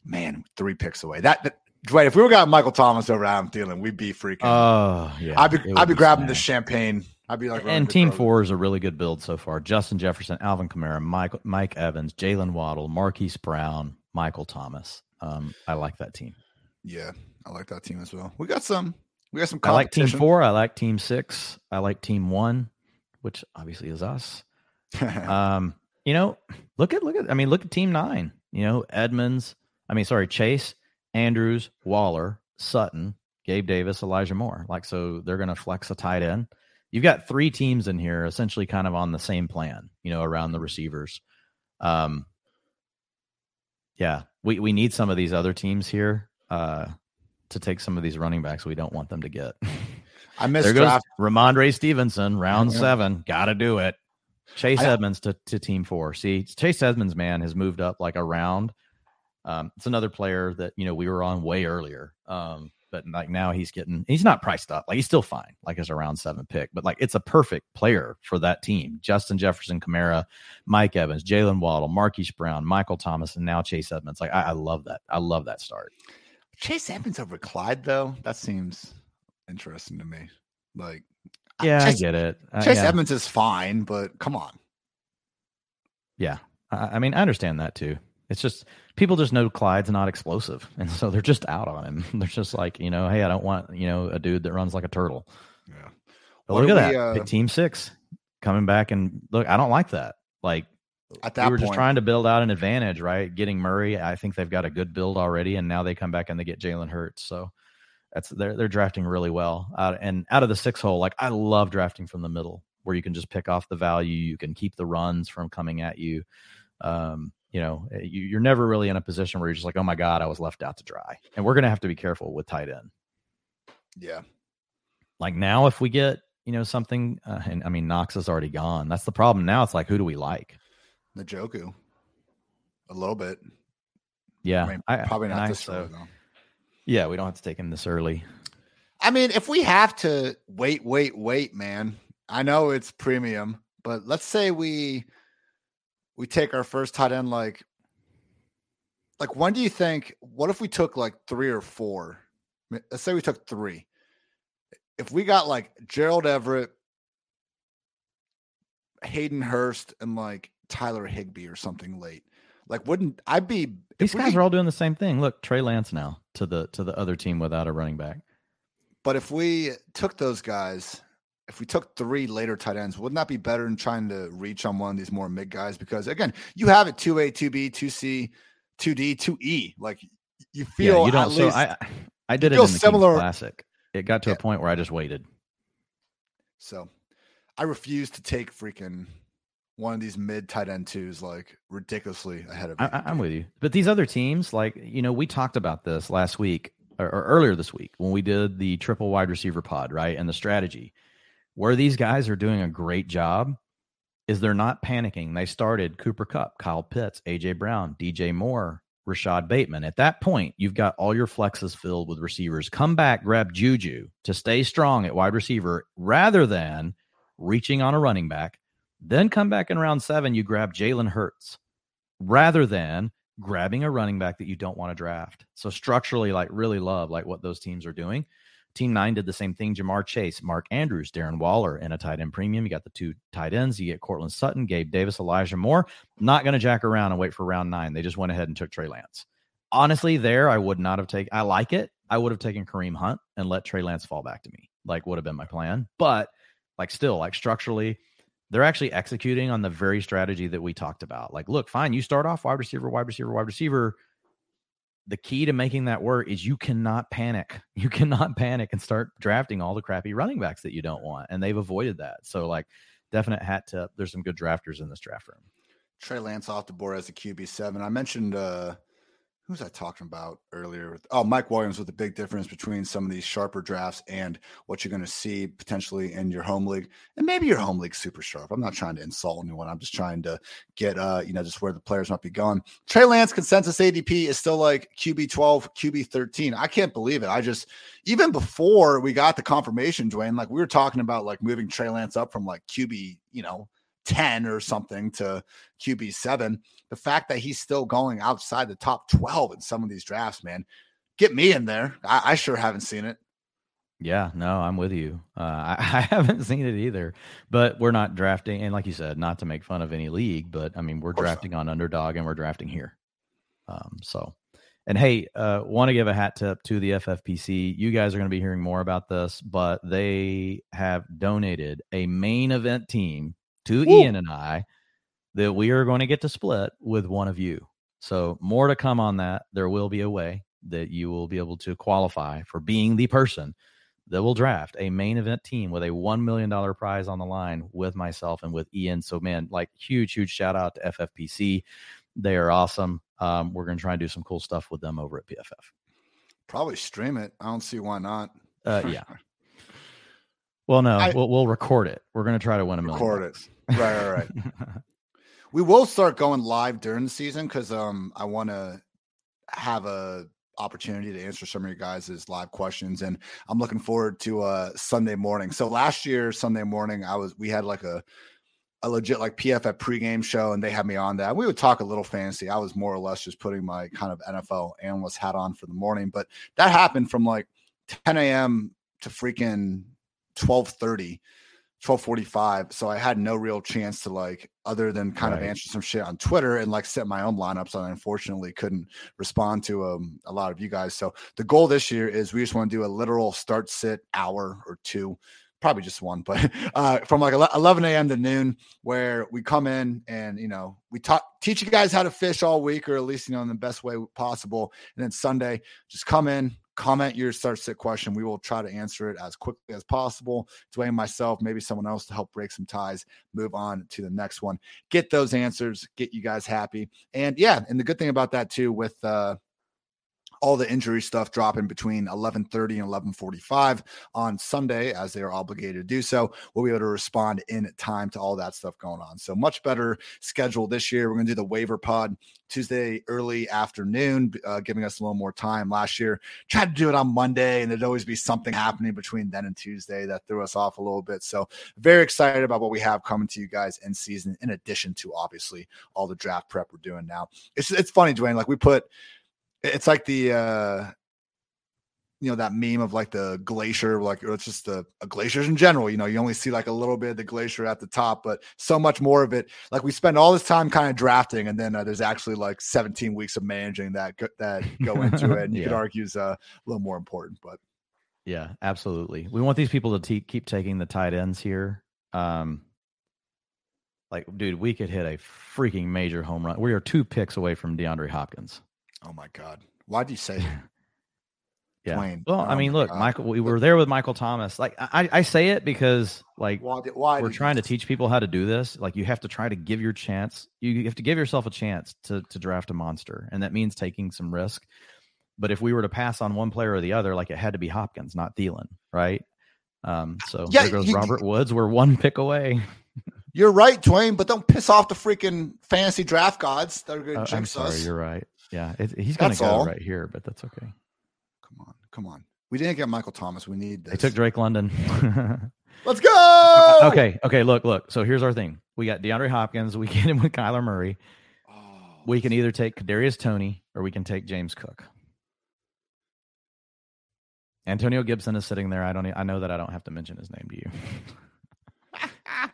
man, three picks away. That, that Dwight, if we were got Michael Thomas over Adam Thielen, we'd be freaking. Oh, yeah. I'd be I'd be grabbing the champagne. I'd be like, and Team Four is a really good build so far. Justin Jefferson, Alvin Kamara, Mike Mike Evans, Jaylen Waddle, Marquise Brown, Michael Thomas. Um, I like that team. Yeah, I like that team as well. We got some. We got some. I like Team. Four. I like Team Six. I like Team One, which obviously is us. [laughs] Um, you know, look at look at. I mean, look at Team Nine. You know, Edmonds. I mean, sorry, Chase, Andrews, Waller, Sutton, Gabe Davis, Elijah Moore. Like, so they're going to flex a tight end. You've got three teams in here, essentially, kind of on the same plan. You know, around the receivers. Um, yeah, we we need some of these other teams here. Uh, to take some of these running backs we don't want them to get. [laughs] I missed There goes draft. Rhamondre Stevenson, round Yeah. seven. Got to do it. Chase Edmonds to, to team four. See, Chase Edmonds, man, has moved up like a round. Um, it's another player that, you know, we were on way earlier. Um, but like now he's getting, he's not priced up. Like he's still fine, like as a round seven pick, but like it's a perfect player for that team. Justin Jefferson, Kamara, Mike Evans, Jaylen Waddle, Marquise Brown, Michael Thomas, and now Chase Edmonds. Like I, I love that. I love that start. Chase Edmonds over Clyde though. That seems interesting to me. Like, Yeah, Chase, I get it. Uh, Chase yeah. Edmonds is fine, but come on. Yeah, I, I mean, I understand that too. It's just people just know Clyde's not explosive, [laughs] and so they're just out on him. [laughs] They're just like, you know, hey, I don't want you know a dude that runs like a turtle. Yeah. But look at we, that, uh, Team Six coming back and look. I don't like that. Like At we that were point, just trying to build out an advantage, right? Getting Murray, I think they've got a good build already, and now they come back and they get Jalen Hurts. So that's they're they're drafting really well. Out and out of the six hole, like I love drafting from the middle, where you can just pick off the value, you can keep the runs from coming at you. Um, you know, you, you're never really in a position where you're just like, oh my god, I was left out to dry. And we're gonna have to be careful with tight end. yeah. Like now, if we get you know something, uh, and I mean Knox is already gone. That's the problem. Now it's like, who do we like? Njoku. A little bit. Yeah, I mean, I- probably and not I- this so- early though. Yeah, we don't have to take him this early. I mean, if we have to wait, wait, wait, man. I know it's premium, but let's say we we take our first tight end like like when do you think what if we took like three or four? Let's say we took three. If we got like Gerald Everett, Hayden Hurst, and like Tyler Higbee or something late, like wouldn't I be These if we guys are all doing the same thing. Look, Trey Lance now to the to the other team without a running back. But if we took those guys if we took three later tight ends, wouldn't that be better than trying to reach on one of these more mid guys? Because again, you have it two A, two B, two C, two D, two E. Like you feel yeah, you don't. so I I did it in the similar Kings Classic. It got to yeah. a point where I just waited. So I refuse to take freaking one of these mid tight end twos like ridiculously ahead of me. I, am with you. But these other teams, like, you know, we talked about this last week or, or, earlier this week when we did the triple wide receiver pod, right? And the strategy where these guys are doing a great job is they're not panicking. They started Cooper Kupp, Kyle Pitts, AJ Brown, DJ Moore, Rashod Bateman. At that point, you've got all your flexes filled with receivers. Come back, grab Juju to stay strong at wide receiver rather than reaching on a running back then come back in round seven, you grab Jalen Hurts rather than grabbing a running back that you don't want to draft. So structurally, like really love like what those teams are doing. Team nine did the same thing. Ja'Marr Chase, Mark Andrews, Darren Waller in a tight end premium. You got the two tight ends. You get Courtland Sutton, Gabe Davis, Elijah Moore. Not going to jack around and wait for round nine. They just went ahead and took Trey Lance. Honestly, there I would not have taken. I like it. I would have taken Kareem Hunt and let Trey Lance fall back to me. Like would have been my plan. But like still, like structurally, they're actually executing on the very strategy that we talked about. Like, look, fine, you start off wide receiver, wide receiver, wide receiver. The key to making that work is you cannot panic. [laughs] You cannot panic and start drafting all the crappy running backs that you don't want. And they've avoided that. So, like, definite hat tip. There's some good drafters in this draft room. Trey Lance off the board as a QB seven. I mentioned uh who's I talking about earlier? Oh, Mike Williams with the big difference between some of these sharper drafts and what you're going to see potentially in your home league. And maybe your home league super sharp. I'm not trying to insult anyone. I'm just trying to get, uh, you know, just where the players might be going. Trey Lance consensus ADP is still like QB 12, QB 13. I can't believe it. I just, even before we got the confirmation, Dwain, like we were talking about like moving Trey Lance up from like QB, you know, 10 or something to QB seven. The fact that he's still going outside the top 12 in some of these drafts, man, get me in there. I, I sure haven't seen it. Yeah, no, I'm with you. Uh, I, [laughs] I, haven't seen it either, but we're not drafting. And like you said, not to make fun of any league, but I mean, we're drafting on underdog and we're drafting here. Um, so, and hey, uh, want to give a hat tip to the FFPC. You guys are going to be hearing more about this, but they have donated a main event team to Woo. Ian and I that we are going to get to split with one of you. So, more to come on that. There will be a way that you will be able to qualify for being the person that will draft a main event team with a $1 million prize on the line with myself and with Ian. So, man, like huge, huge shout out to FFPC. They are awesome. Um, we're going to try and do some cool stuff with them over at PFF. Probably stream it. I don't see why not. Uh, yeah. [laughs] Well, no, I, we'll, we'll record it. We're going to try to win a million. Record bucks. it. Right, right, right. we will start going live during the season because um I want to have a opportunity to answer some of your guys' live questions and I'm looking forward to uh Sunday morning. So last year Sunday morning I was we had like a a legit like PFF pregame show and they had me on that. We would talk a little fancy. I was more or less just putting my kind of NFL analyst hat on for the morning, but that happened from like 10 a.m. to freaking 1230 1245 so i had no real chance to like other than kind right. of answer some shit on twitter and like set my own lineups i unfortunately couldn't respond to um, a lot of you guys so the goal this year is we just want to do a literal start sit hour or two probably just one, but [laughs] uh, from like 11 a.m. to noon, where we come in and you know we talk, teach you guys how to fish all week, or at least you know in the best way possible. And then Sunday, just come in, comment your start sit question. We will try to answer it as quickly as possible. Dwain, myself, maybe someone else to help break some ties, move on to the next one, get those answers, get you guys happy. And yeah, and the good thing about that too, with uh, all the injury stuff dropping between 11:30 and 11:45 on Sunday as they are obligated to do so. We'll be able to respond in time to all that stuff going on. So much better schedule this year. We're going to do the waiver pod Tuesday early afternoon, uh, giving us a little more time. Last year, tried to do it on Monday, and there'd always be something happening between then and Tuesday that threw us off a little bit. So very excited about what we have coming to you guys in season. In addition to obviously all the draft prep we're doing now, it's it's funny, Dwain. Like we put it's like the uh you know that meme of like the glacier like it's just the glaciers in general you know you only see like a little bit of the glacier at the top but so much more of it like we spend all this time kind of drafting and then uh, there's actually like 17 weeks of managing that that go into it [laughs] and you yeah. could argue is uh, a little more important but Yeah, absolutely. We want these people to te- keep taking the tight ends here. Um, like, dude, we could hit a freaking major home run. We are two picks away from DeAndre Hopkins. Oh my God. Why'd you say that? [laughs] Yeah. Dwain. Well, Oh I mean, look, God. Michael, we were there with Michael Thomas. Like, I, I say it because, like, Why, did- why we're trying to teach people how to do this. Like, you have to try to give your chance. You have to give yourself a chance to to draft a monster, and that means taking some risk. But if we were to pass on one player or the other, like it had to be Hopkins, not Thielen, right? Um, so Yeah, there goes you- Robert Woods. We're one [laughs] pick away. You're right, Dwain, but don't piss off the freaking fantasy draft gods that are going to Uh, I'm jinx sorry, us. you're right. Yeah, it, he's going to go all. right here, but that's okay. Come on, come on. We didn't get Michael Thomas. We need this. They took Drake London. [laughs] Let's uh, go. okay, okay. Look, look. So here's our thing. We got DeAndre Hopkins. We [laughs] get him with Kyler Murray. Oh, We can either take Kadarius Toney or we can take James Cook. Antonio Gibson is sitting there. I don't. I know that I don't have to mention his name to you. [laughs]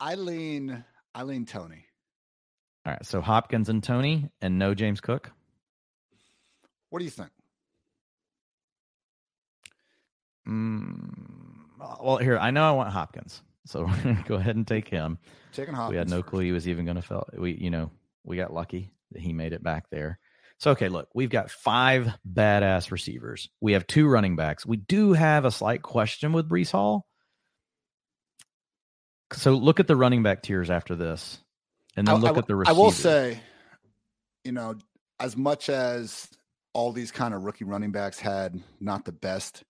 I lean. I lean Toney. All right. So Hopkins and Toney, and no James Cook. What do you think? Mm, well, here I know I want Hopkins, so [laughs] we're gonna go ahead and take him. Taking Hopkins. we had no clue he was even going to fill. We, you know, we got lucky that he made it back there. So okay, look, we've got five badass receivers. We have two running backs. We do have a slight question with Breece Hall. So look at the running back tiers after this, and then I- I look w- at the I will say, you know, as much as all these kind of rookie running backs had not the best,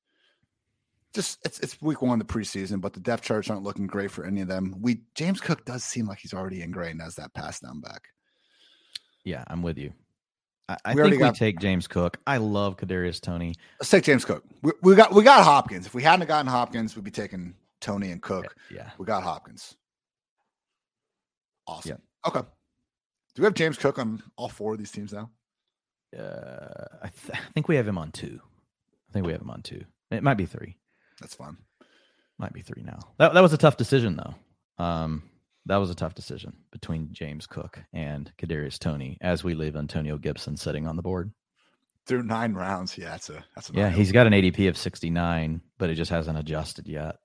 just it's it's week one of the preseason, but the depth charts aren't looking great for any of them. We James Cook does seem like he's already ingrained as that pass down back. yeah, I'm with you. I, I We think we got- take James Cook. I love Kadarius Toney. Let's take James Cook. We, we got we got Hopkins. If we hadn't gotten Hopkins, we'd be taking Toney and Cook. Yeah, We got Hopkins. Awesome. Yep. Okay. Do we have James Cook on all four of these teams now? uh, I, th- I think we have him on two. I think we have him on two. It might be three. That's fine. Might be three now. That that was a tough decision though. Um, that was a tough decision between James Cook and Kadarius Toney as we leave Antonio Gibson sitting on the board. Through nine rounds. Yeah, that's a that's a Yeah, he's got an ADP of 69, but it just hasn't adjusted yet.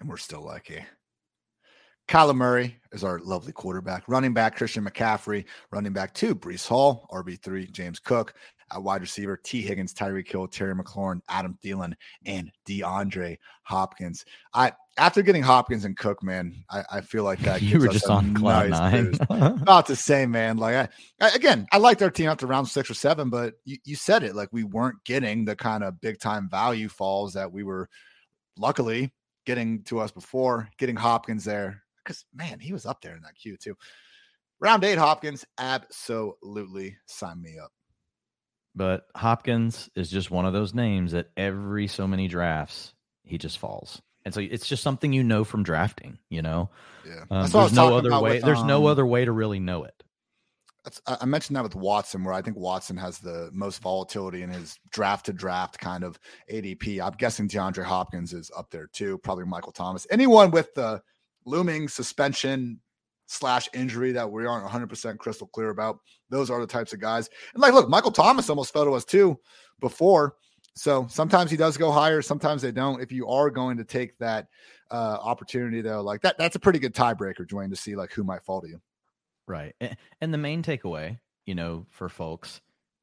and we're still lucky. Kyler Murray is our lovely quarterback. Running back, Christian McCaffrey. Running back two, Breece Hall. RB3, James Cook. At wide receiver, Tee Higgins, Tyreek Hill, Terry McLaurin, Adam Thielen, and DeAndre Hopkins. I after getting Hopkins and Cook, man, I, I feel like that [laughs] you were just on cloud nice nine. [laughs] About to say, man. Like I, I- again, I liked our team after round six or seven, but you, you said it. Like we weren't getting the kind of big time value falls that we were luckily getting to us before. Getting Hopkins there because man, he was up there in that queue too. Round eight, Hopkins, absolutely sign me up. but Hopkins is just one of those names that every so many drafts he just falls. And so it's just something you know from drafting, you know. Yeah, Um, That's what I was there's no other way. with, there's no um, other way to really know it. I mentioned that with Watson, where I think Watson has the most volatility in his draft to draft kind of ADP. I'm guessing DeAndre Hopkins is up there too, probably Michael Thomas. Anyone with the looming suspension slash injury that we aren't 100% crystal clear about, those are the types of guys. And like, look, Michael Thomas almost fell to us too before. So sometimes he does go higher, sometimes they don't. If you are going to take that uh, opportunity, though, like that, that's a pretty good tiebreaker, Dwain, to see like who might fall to you. Right. And the main takeaway, you know, for folks,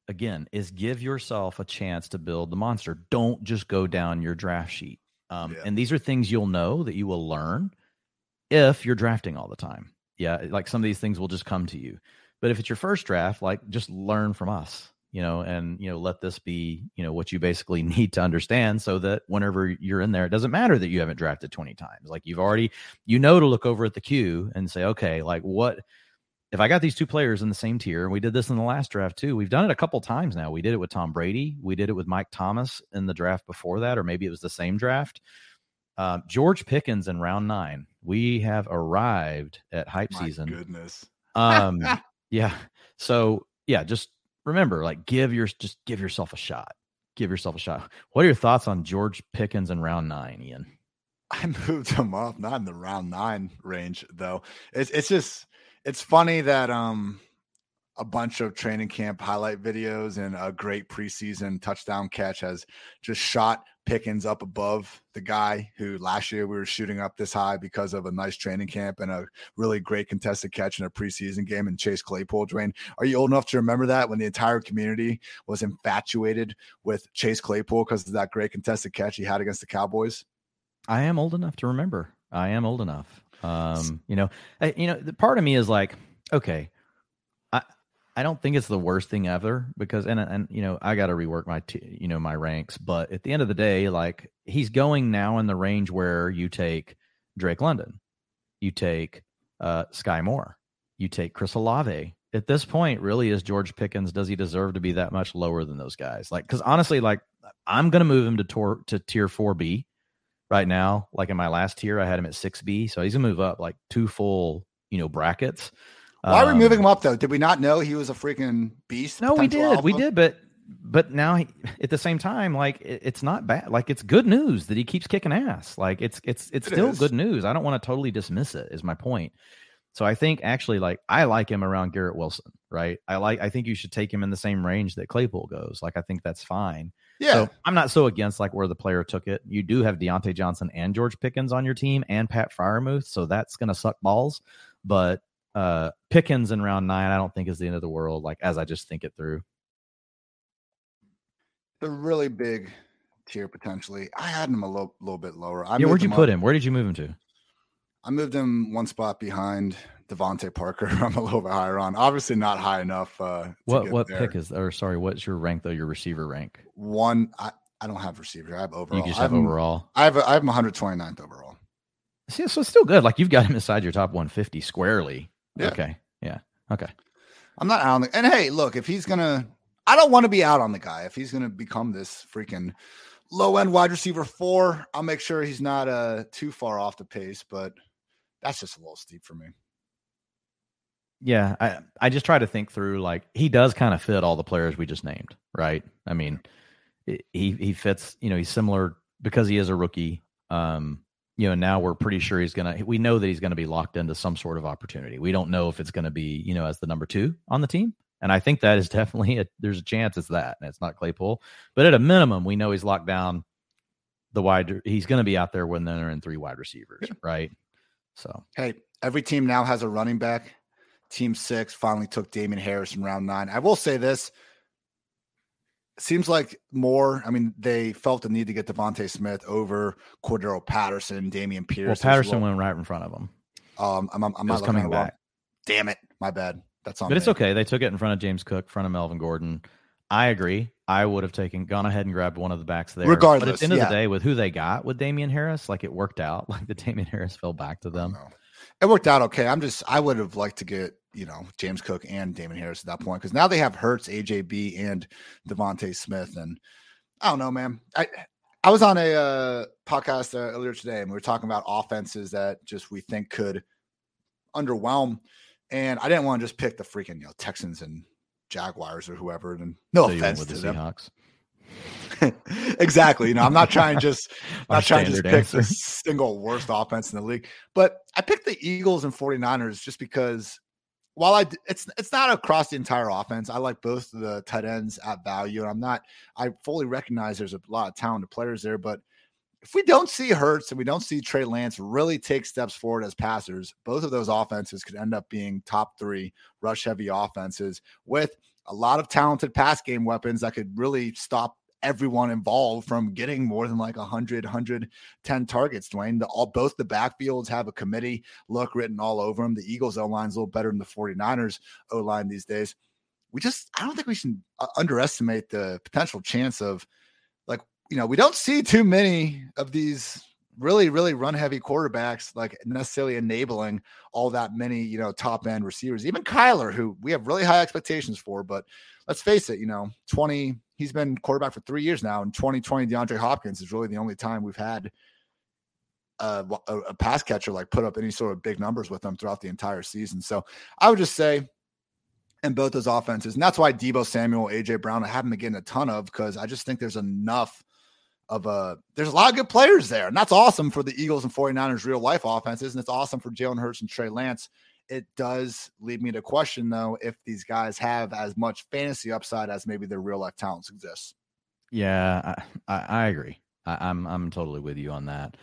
again, is give yourself a chance to build the monster. Don't just go down your draft sheet. Um, Yeah. And these are things you'll know that you will learn if you're drafting all the time. Yeah. Like some of these things will just come to you. But if it's your first draft, like just learn from us, you know, and, you know, let this be, you know, what you basically [laughs] need to understand so that whenever you're in there, it doesn't matter that you haven't drafted 20 times. Like you've already, you know, to look over at the queue and say, okay, like what, if I got these two players in the same tier, and we did this in the last draft too, we've done it a couple times now. We did it with Tom Brady, we did it with Mike Thomas in the draft before that, or maybe it was the same draft. Uh, George Pickens in round nine. We have arrived at hype My season. goodness. Um, [laughs] yeah. So yeah, just remember, like, give your just give yourself a shot. Give yourself a shot. What are your thoughts on George Pickens in round nine, Ian? I moved him up, not in the round nine range though. It's it's just it's funny that um a bunch of training camp highlight videos and a great preseason touchdown catch has just shot Pickens up above the guy who last year we were shooting up this high because of a nice training camp and a really great contested catch in a preseason game and Chase Claypool. Dwain, are you old enough to remember that when the entire community was infatuated with Chase Claypool because of that great contested catch he had against the Cowboys? I am old enough to remember. I am old enough. Um, you know, I, you know, the part of me is like, okay, I don't think it's the worst thing ever because and and you know I got to rework my t- you know my ranks, but at the end of the day, like he's going now in the range where you take Drake London, you take uh, Skyy Moore, you take Chris Olave. At this point, really, is George Pickens? Does he deserve to be that much lower than those guys? Like, because honestly, like I'm to move him to tor- to tier four B right now. Like in my last tier, I had him at six B, so he's gonna move up like two full, you know, brackets. Why are we moving um, him up though? Did we not know he was a freaking beast? No, we did, alpha? we did, but but now he, at the same time, like it, it's not bad. Like it's good news that he keeps kicking ass. Like it's it's it's it still is. good news. I don't want to totally dismiss it. Is my point. So I think actually, like I like him around Garrett Wilson, right? I like. I think you should take him in the same range that Claypool goes. Like I think that's fine. Yeah. So I'm not so against like where the player took it. You do have Diontae Johnson and George Pickens on your team and Pat Freiermuth, so that's gonna suck balls. But uh Pickens in round nine, I don't think is the end of the world, like as I just think it through. The really big tier potentially. I had him a little, little bit lower. I yeah, where'd you put up. him? Where did you move him to? I moved him one spot behind DeVante Parker. [laughs] I'm a little bit higher on. Obviously, not high enough. Uh, what what there. pick is? Or sorry, what's your rank though? Your receiver rank? One. I, I don't have receiver. I have overall. You just have, I have overall. I have I have 129th overall. See, so it's still good. Like you've got him inside your top 150 squarely. Yeah. Okay. Yeah. Okay. I'm not out on the. And hey, look, if he's gonna, I don't want to be out on the guy. If he's gonna become this freaking low end wide receiver four, I'll make sure he's not uh too far off the pace. But that's just a little steep for me yeah, I I just try to think through like he does kind of fit all the players we just named, right? I mean, he he fits, you know, he's similar because he is a rookie. Um, you know, now we're pretty sure he's gonna. We know that he's gonna be locked into some sort of opportunity. We don't know if it's gonna be, you know, as the number two on the team, and I think that is [laughs] definitely a, there's a chance it's that, and it's not Claypool, but at a minimum, we know he's locked down. The wide, he's to be out there when they're in three wide receivers, yeah. right? So, hey, every team now has a running back Team six finally took Damien Harris in round nine. I will say this. Seems like more. I mean, they felt the need to get DeVonta Smith over Cordarrelle Patterson, Dameon Pierce. Well, Patterson went right in front of him. Um, I'm, I'm, I'm not coming back. Damn it, my bad. That's on. But me. it's okay. They took it in front of James Cook, front of Melvin Gordon. I agree. I would have taken gone ahead and grabbed one of the backs there. Regardless, but at the end of yeah. the day, with who they got with Damien Harris, like it worked out. [laughs] Like the Damien Harris fell back to them. It worked out okay. I'm just I would have liked to get you know James Cook and Damien Harris at that point because now they have Hurts, AJB, and DeVonta Smith, and I don't know, man. I I was on a uh, podcast uh, earlier today, and we were talking about offenses that just we think could underwhelm, and I didn't want to just pick the freaking you know Texans and Jaguars or whoever. And no so offense to the them. Seahawks. [laughs] exactly. You know, I'm not trying just [laughs] not trying to just pick answer. the single worst offense in the league, but I picked the Eagles and 49ers just because while I it's it's not across the entire offense, I like both the tight ends at value, and I'm not. I fully recognize there's a lot of talented players there, but if we don't see Hurts and we don't see Trey Lance really take steps forward as passers, both of those offenses could end up being top three rush heavy offenses with a lot of talented pass game weapons that could really stop everyone involved from getting more than like 100 110 targets dwain. The, all both the backfields have a committee look written all over them the eagles o line's a little better than the 49ers o line these days. We just i don't think we should uh, underestimate the potential chance of like you know we don't see too many of these really really run heavy quarterbacks like necessarily enabling all that many you know top end receivers. Even kyler who we have really high expectations for but let's face it you know 20 he's been quarterback for three years now. In 2020, DeAndre Hopkins is really the only time we've had a, a, a, pass catcher like put up any sort of big numbers with them throughout the entire season. So I would just say, in both those offenses, and that's why Deebo Samuel, AJ Brown, I haven't been getting a ton of because I just think there's enough of a there's a lot of good players there, and that's awesome for the Eagles and 49ers real life offenses, and it's awesome for Jalen Hurts and Trey Lance it does lead me to question though if these guys have as much fantasy upside as maybe their real life talent suggests. Yeah, I, I, I agree. I, am I'm, I'm totally with you on that.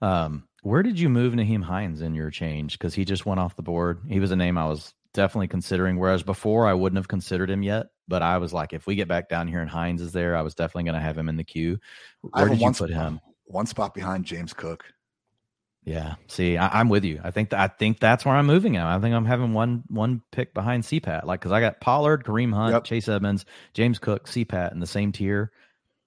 Um, where did you move Nyheim Hines in your change? Because he just went off the board. He was a name I was definitely considering. Whereas before, I wouldn't have considered him yet. But I was like, if we get back down here and Hines is there, I was definitely going to have him in the queue. Where did you put him? One spot behind James Cook. Yeah. See, I, am with you. I think that I think that's where I'm moving him. I think I'm having one one pick behind CPAT. Like because I got Pollard, Kareem Hunt, yep. Chase Edmonds, James Cook, CPAT in the same tier.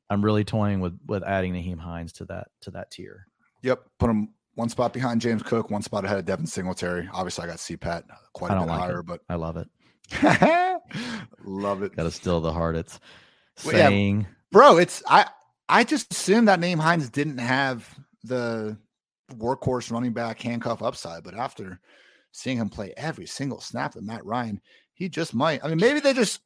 I'm really toying with with adding Nyheim Hines to that to that tier. Yep. Put him one spot behind James Cook, one spot ahead of Devin Singletary. Obviously, I got CPAT uh, quite a bit like higher, it. but I love it. [laughs] love it. Got to still the heart. It's saying, yeah, bro. It's I. I just assumed that Nyheim Hines didn't have the workhorse running back handcuff upside, but after seeing him play every single snap that Matt Ryan, he just might. I mean, maybe they just.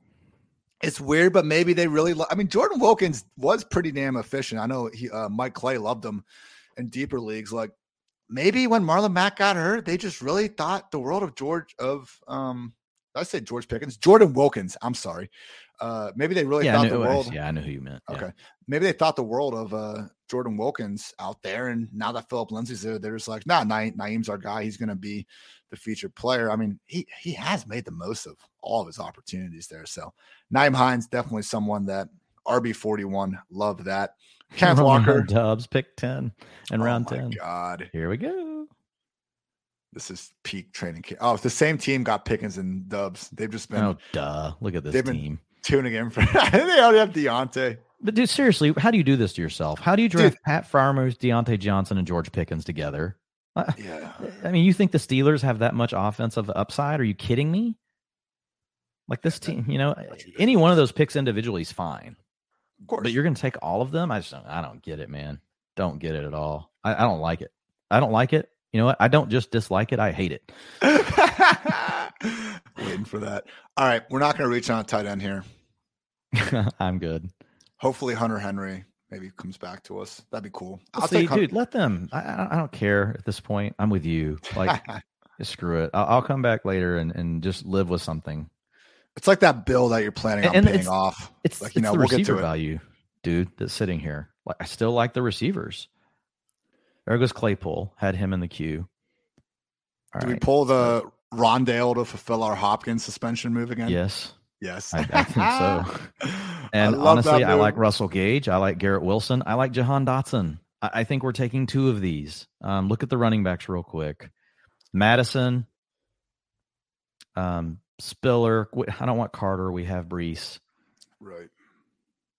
It's weird, but maybe they really. Lo- I mean, Jordan Wilkins was pretty damn efficient. I know he, uh, Mike Clay loved him in deeper leagues. Like maybe when Marlon Mack got hurt, they just really thought the world of George of um I said George Pickens, Jordan Wilkins. I'm sorry. Uh, maybe they really yeah, thought the world. Yeah, I know who you meant. Okay, maybe they thought the world of uh, Jordan Wilkins out there, and now that Phillip Lindsay's there, they're just like, nah, Na- Nyheim's our guy. He's going to be the featured player. I mean, he he has made the most of all of his opportunities there. So Nyheim Hines definitely someone that RB forty one. Love that. [laughs] Kenneth Walker Dubs pick ten and oh round ten. God, here we go. This is peak training camp. Oh, the same team got Pickens and Dubs. They've just been. Oh, duh! Look at this they've team. tuning in for. [laughs] they already have Diontae. But dude, seriously, how do you do this to yourself? How do you draft dude. Pat Freiermuth, Diontae Johnson, and George Pickens together? Uh, yeah. I mean, you think the Steelers have that much offensive upside? Are you kidding me? Like this team, you know, any one of those picks individually is fine. Of course. But you're going to take all of them? I just don't, I don't get it, man. Don't get it at all. I, I don't like it. I don't like it. You know what? I don't just dislike it. I hate it. [laughs] Waiting for that. All right. We're not going to reach on a tight end here. [laughs] I'm good. Hopefully, Hunter Henry maybe comes back to us. That'd be cool. I'll See, dude, let them. I, I don't care at this point. I'm with you. Like, [laughs] screw it. I'll, I'll, come back later and, and just live with something. It's like that bill that you're planning on and paying off. It's like you know, the we'll receiver value, dude, that's sitting here. Like, I still like the receivers. There goes Claypool. Had him in the queue. All Do right. we pull the Rondale to fulfill our Hopkins suspension move again? Yes. Yes. I, I think so. [laughs] And I honestly, I like Russell Gage. I like Garrett Wilson. I like Jahan Dotson. I, I think we're taking two of these. Um, look at the running backs real quick. Mattison, um, Spiller. I don't want Carter. We have Breece. Right.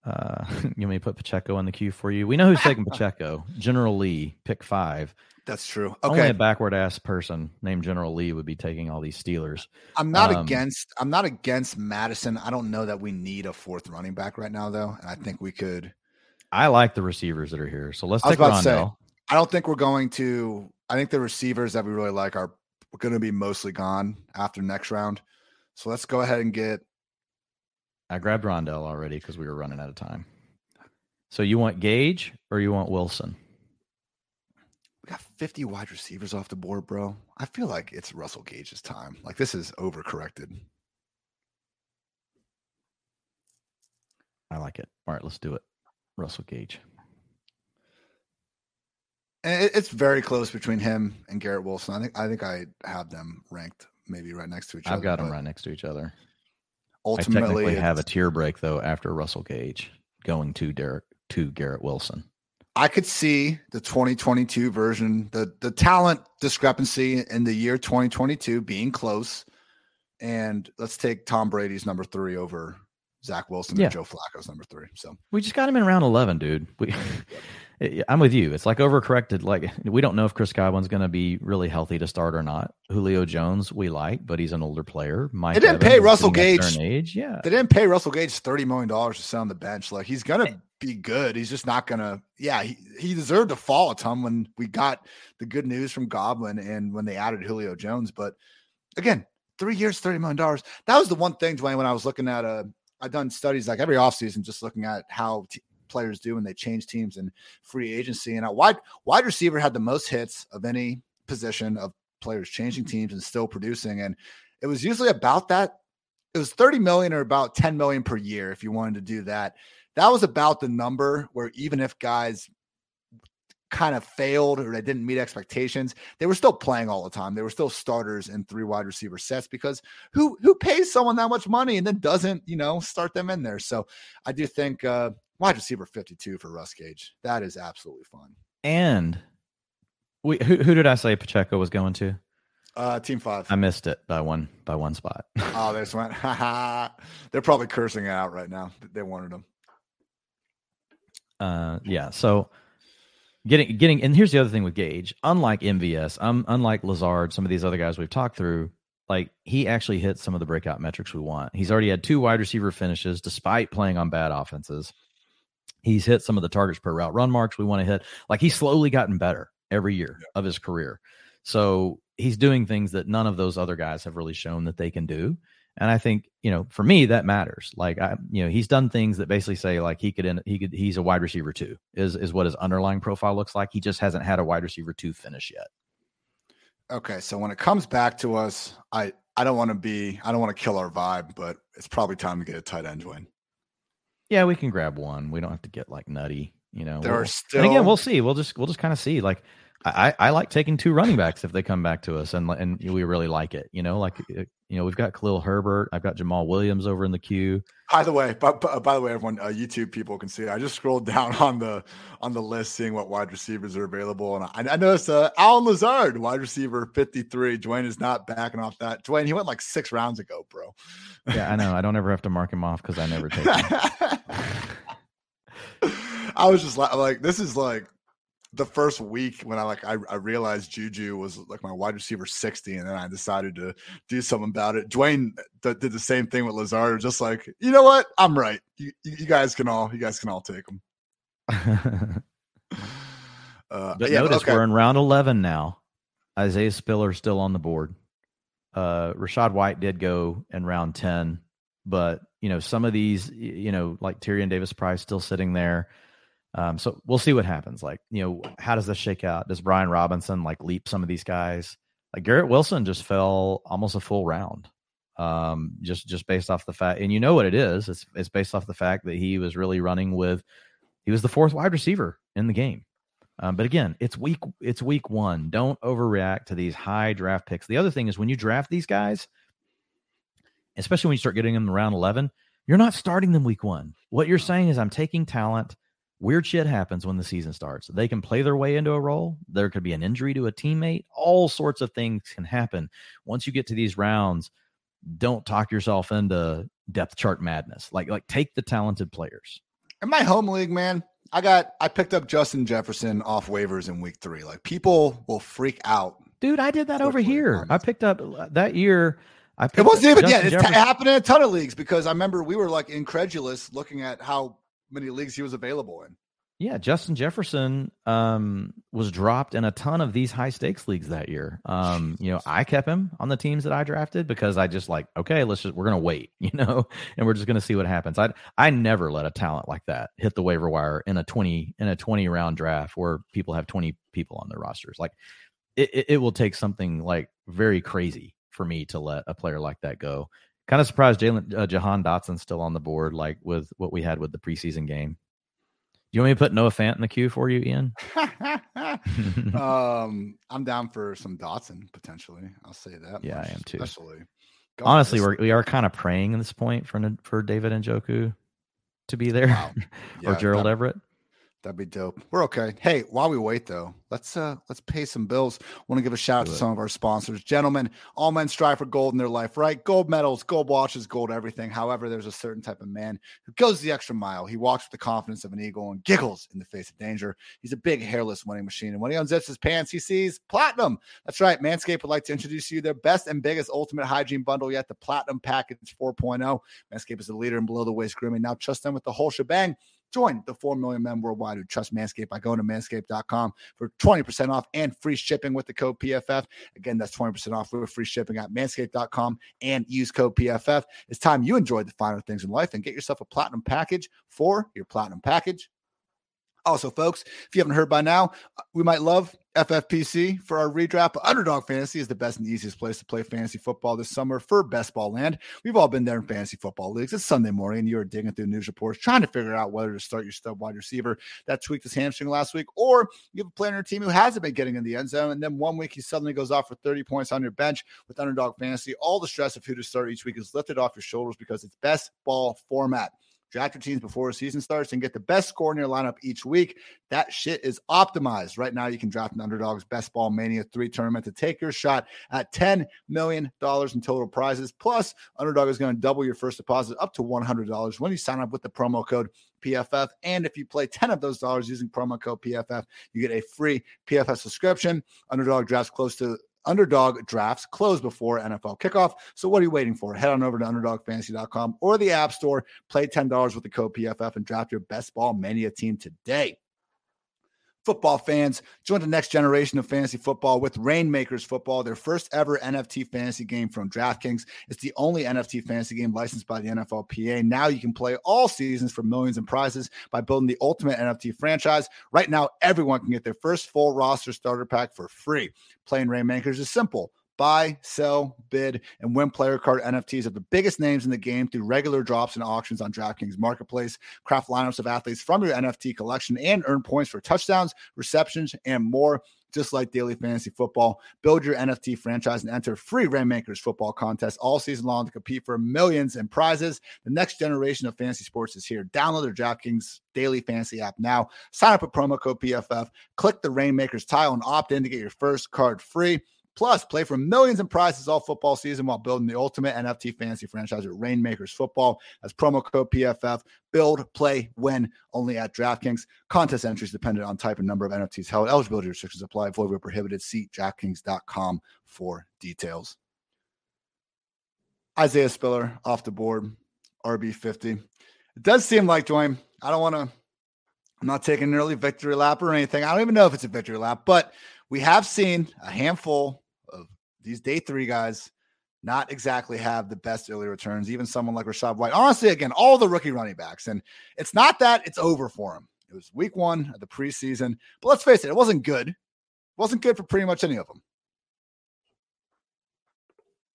Uh, [laughs] you may put Pacheco in the queue for you. We know who's taking [laughs] Pacheco. General Lee, pick five. That's true. Okay. Only a backward ass person named General Lee would be taking all these Steelers. I'm not um, against I'm not against Mattison. I don't know that we need a fourth running back right now though. And I think we could I like the receivers that are here. So let's take Rondale. Say, I don't think we're going to I think the receivers that we really like are going to be mostly gone after next round. So let's go ahead and get I grabbed Rondale already because we were running out of time. So you want Gage or you want Wilson? We got 50 wide receivers off the board, bro. I feel like it's Russell Gage's time. Like this is overcorrected. I like it. All right, let's do it. Russell Gage. It's very close between him and Garrett Wilson. I think I think I have them ranked maybe right next to each I've other. I've got them right next to each other ultimately I technically have a tier break though after Russell Gage going to Derek to Garrett Wilson. I could see the 2022 version, the the talent discrepancy in the year 2022 being close. And let's take Tom Brady's number three over Zach Wilson yeah. and Joe Flacco's number three. So we just got him in round 11, dude. We I'm with you. It's like overcorrected. Like we don't know if Chris Godwin's going to be really healthy to start or not. Julio Jones we like, but he's an older player. Mike they didn't Evans pay Russell Gage. Age. Yeah, they didn't pay Russell Gage thirty million dollars to sit on the bench. Like he's gonna be good. He's just not gonna. Yeah, he, he deserved to fall a ton when we got the good news from Godwin and when they added Julio Jones. But again, three years, thirty million dollars. That was the one thing, Dwain. When I was looking at a, uh, I've done studies like every offseason, just looking at how t- players do when they change teams in free agency. And a wide wide receiver had the most hits of any position of players changing teams and still producing. And it was usually about that. It was 30 million or about 10 million per year if you wanted to do that. That was about the number where even if guys kind of failed or they didn't meet expectations, they were still playing all the time. They were still starters in three wide receiver sets because who who pays someone that much money and then doesn't, you know, start them in there. So I do think uh wide receiver 52 for Russ Gage. That is absolutely fun. And we who, who did I say Pacheco was going to? Uh, team five. I missed it by one by one spot. oh, they just went. [laughs] They're probably cursing it out right now. They wanted him. Uh, yeah. So getting getting and here's the other thing with Gage. Unlike MVS, um, unlike Lazard, some of these other guys we've talked through, like he actually hits some of the breakout metrics we want. He's already had two wide receiver finishes despite playing on bad offenses. He's hit some of the targets per route run marks we want to hit. Like he's slowly gotten better every year yeah. of his career. So he's doing things that none of those other guys have really shown that they can do. And I think, you know, for me, that matters. Like I, you know, he's done things that basically say like he could, end, he could, he's a wide receiver too, is, is what his underlying profile looks like. He just hasn't had a wide receiver two finish yet. Okay. So when it comes back to us, I, I don't want to be, I don't want to kill our vibe, but it's probably time to get a tight end win. Yeah, we can grab one. We don't have to get like nutty, you know. There we'll, are still, and again, we'll see. We'll just, we'll just kind of see. Like, I, I like taking two running backs if they come back to us and and we really like it. You know, like uh, you know, we've got Khalil Herbert, I've got Jamaal Williams over in the queue. By the way, by, by the way, everyone, uh, YouTube people can see. I just scrolled [laughs] down on the on the list, seeing what wide receivers are available, and I, I noticed uh, Allen Lazard, wide receiver, fifty three. Dwain is not backing off that. Dwain, he went like six rounds ago, bro. Yeah, I know. I don't ever have to mark him off because I never take him. [laughs] I was just like, like, this is like the first week when I like I, I, realized Juju was like my wide receiver 60, and then I decided to do something about it. Dwain th- did the same thing with Lazard, just like, you know what? I'm right. You, you guys can all you guys can all take him. [laughs] uh, but yeah, notice okay. we're in round 11 now. Isaiah Spiller still on the board. Uh, Rachaad White did go in round 10, but you know some of these, you know, like Tyrion Davis Price still sitting there. Um, so we'll see what happens. Like, you know, how does this shake out? Does Brian Robinson like leap some of these guys? Like Garrett Wilson just fell almost a full round. Um, just just based off the fact, and you know what it is. It's it's based off the fact that he was really running with he was the fourth wide receiver in the game. Um, but again, it's week it's week one. Don't overreact to these high draft picks. The other thing is when you draft these guys, especially when you start getting them around eleven, you're not starting them week one. What you're saying is I'm taking talent weird shit happens when the season starts. They can play their way into a role. There could be an injury to a teammate. All sorts of things can happen. Once you get to these rounds, don't talk yourself into depth chart madness. Like like take the talented players. In my home league, man, I got I picked up Justin Jefferson off waivers in week 3. Like people will freak out. Dude, I did that over here. I picked up uh, that year I it wasn't even yeah. It happened in a ton of leagues because I remember we were like incredulous looking at how many leagues he was available in. Yeah, Justin Jefferson um, was dropped in a ton of these high stakes leagues that year. Um, you know, I kept him on the teams that I drafted because I just like, okay, let's just we're gonna wait, [laughs] you know, and we're just gonna see what happens. I I never let a talent like that hit the waiver wire in a twenty in a twenty round draft where people have twenty people on their rosters. Like, it, it, it will take something like very crazy for me to let a player like that go. Kind of surprised Jalen uh, Jahan Dotson still on the board, like with what we had with the preseason game. Do you want me to put Noah Fant in the queue for you, Ian? [laughs] um, I'm down for some Dotson potentially. I'll say that. Yeah, much, I am too. Especially, honestly, we're we are kind of praying at this point for for David Njoku to be there, wow. [laughs] yeah, or Gerald Everett. That'd be dope. We're okay. Hey, while we wait though, let's uh let's pay some bills. Want to give a shout out to some of our sponsors. Gentlemen, all men strive for gold in their life, right? Gold medals, gold watches, gold everything. However, there's a certain type of man who goes the extra mile. He walks with the confidence of an eagle and giggles in the face of danger. He's a big hairless winning machine. And when he unzips his pants, he sees platinum. That's right. Manscaped would like to introduce you their best and biggest ultimate hygiene bundle yet, the Platinum Package 4.0. Manscaped is a leader in below the waist grooming. Now trust them with the whole shebang. Join the 4 million men worldwide who trust Manscaped by going to manscaped.com for 20% off and free shipping with the code PFF. Again, that's 20% off with free shipping at manscaped.com and use code PFF. It's time you enjoyed the finer things in life and get yourself a platinum package for your platinum package. Also, folks, if you haven't heard by now, uh, we might love FFPC for our redraft. Underdog Fantasy is the best and easiest place to play fantasy football this summer for best ball land. We've all been there in fantasy football leagues. It's Sunday morning and you're digging through news reports trying to figure out whether to start your stud wide receiver that tweaked his hamstring last week, or you have a player on your team who hasn't been getting in the end zone. And then one week he suddenly goes off for 30 points on your bench with Underdog Fantasy. All the stress of who to start each week is lifted off your shoulders because it's best ball format. Draft your teams before the season starts and get the best score in your lineup each week. That shit is optimized. Right now, you can draft an Underdog's Best Ball Mania 3 tournament to take your shot at $10 million in total prizes. Plus, Underdog is going to double your first deposit up to $100 when you sign up with the promo code PFF. And if you play 10 of those dollars using promo code PFF, you get a free PFF subscription. Underdog drafts close to underdog drafts close before NFL kickoff. So what are you waiting for? Head on over to underdogfantasy.com or the App Store, play $10 with the code PFF and draft your best ball mania team today football fans. Join the next generation of fantasy football with Rainmakers Football, their first ever NFT fantasy game from DraftKings. It's the only NFT fantasy game licensed by the NFLPA. Now you can play all seasons for millions in prizes by building the ultimate NFT franchise. Right now, everyone can get their first full roster starter pack for free. Playing Rainmakers is simple buy, sell, bid, and win player card NFTs of the biggest names in the game through regular drops and auctions on DraftKings Marketplace. Craft lineups of athletes from your NFT collection and earn points for touchdowns, receptions, and more. Just like daily fantasy football, build your NFT franchise and enter free Rainmakers football contest all season long to compete for millions in prizes. The next generation of fantasy sports is here. Download the DraftKings daily fantasy app now. Sign up with promo code PFF. Click the Rainmakers tile and opt in to get your first card free. Plus, play for millions in prizes all football season while building the ultimate NFT fantasy franchise at Rainmakers Football. As promo code PFF. Build, play, win only at DraftKings. Contest entries dependent on type and number of NFTs held. Eligibility restrictions apply. Void where prohibited. See DraftKings.com for details. Isaiah Spiller off the board, RB50. It does seem like, Dwain, I don't want to, I'm not taking an early victory lap or anything. I don't even know if it's a victory lap, but we have seen a handful these day three guys not exactly have the best early returns, even someone like Rachaad White. Honestly, again, all the rookie running backs. And it's not that it's over for him. It was week one of the preseason. But let's face it, it wasn't good. It wasn't good for pretty much any of them.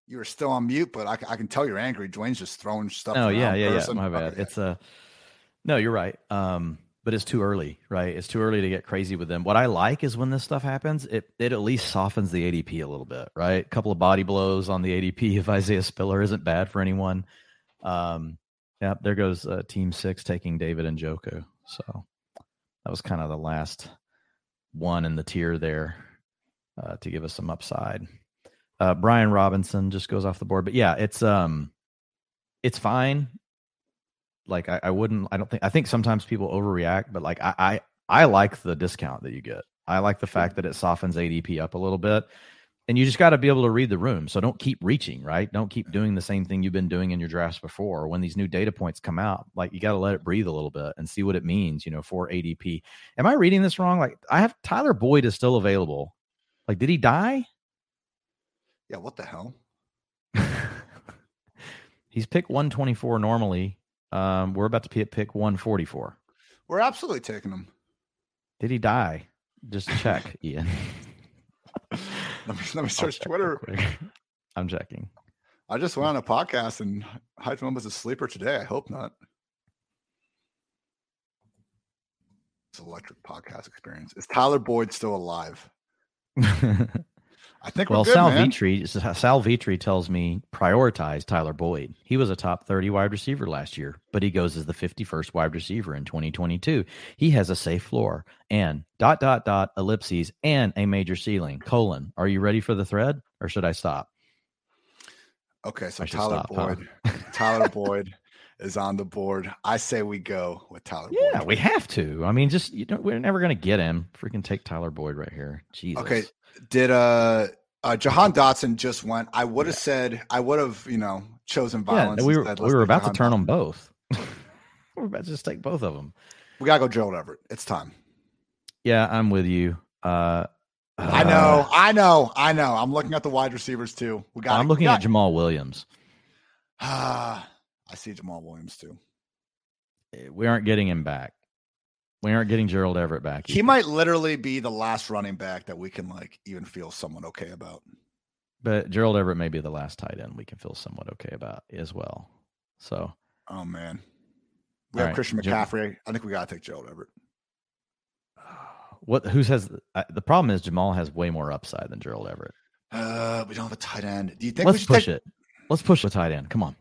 You were still on mute, but I, I can tell you're angry. Dwain's just throwing stuff. Oh, yeah, yeah, person. yeah. My bad. Okay. It's a, uh, no, you're right. Um, but it's too early, right? It's too early to get crazy with them. What I like is when this stuff happens, it it at least softens the ADP a little bit, right? A couple of body blows on the ADP [laughs] if Isaiah Spiller isn't bad for anyone. Um, yeah, there goes uh, Team Six taking David Njoku. So that was kind of the last one in the tier there uh, to give us some upside. Uh, Brian Robinson just goes off the board, but yeah, it's um, it's fine like I, I wouldn't i don't think i think sometimes people overreact but like I, I i like the discount that you get. I like the fact that it softens adp up a little bit and you just got to be able to read the room so don't keep reaching right? Don't keep doing the same thing you've been doing in your drafts before when these new data points come out like you got to let it breathe a little bit and see what it means you know for adp am i reading this wrong? Like i have tyler boyd is still available. Like did he die? Yeah what the hell? [laughs] He's pick 124 normally um, we're about to pick 144. We're absolutely taking him. Did he die? Just check, [laughs] Ian. let me let me search Twitter. I'm checking. I just went on a podcast and hyped him up as a sleeper today. I hope not. It's electric podcast experience. Is Tyler Boyd still alive? [laughs] I think well, good, Sal man. Vetri, Sal Vetri tells me prioritize Tyler Boyd. He was a top 30 wide receiver last year, but he goes as the 51st wide receiver in 2022. He has a safe floor and dot, dot, dot, ellipses and a major ceiling. Colon. Are you ready for the thread or should I stop? Okay, so Tyler stop, Boyd. Huh? Tyler Boyd is on the board. I say we go with Tyler yeah, Boyd. we have to. I mean, just you know, we're never gonna get him. Freaking take Tyler Boyd right here. Jesus. Okay. Did uh uh, Jahan Dotson just went. I would have yeah. said I would have, you know, chosen violence. Yeah, we were we were about Jahan to turn Dotson. them both. [laughs] we're about to just take both of them. We gotta go Gerald Everett. It's time. Yeah, I'm with you. Uh, I know, uh, I know, I know. I'm looking at the wide receivers too. We got. I'm looking got, at Jamaal Williams. [sighs] Ah, I see Jamaal Williams too. Eh, we aren't getting him back. We aren't getting Gerald Everett back. He might literally be the last running back that we can like even feel somewhat okay about. But Gerald Everett may be the last tight end we can feel somewhat okay about as well. So, oh man, we have right. Christian McCaffrey. I think we gotta take Gerald Everett. [sighs] What? Who says uh, the problem is Jamaal has way more upside than Gerald Everett. Uh, we don't have a tight end. Do you think let's push take... it? Let's push the tight end. Come on,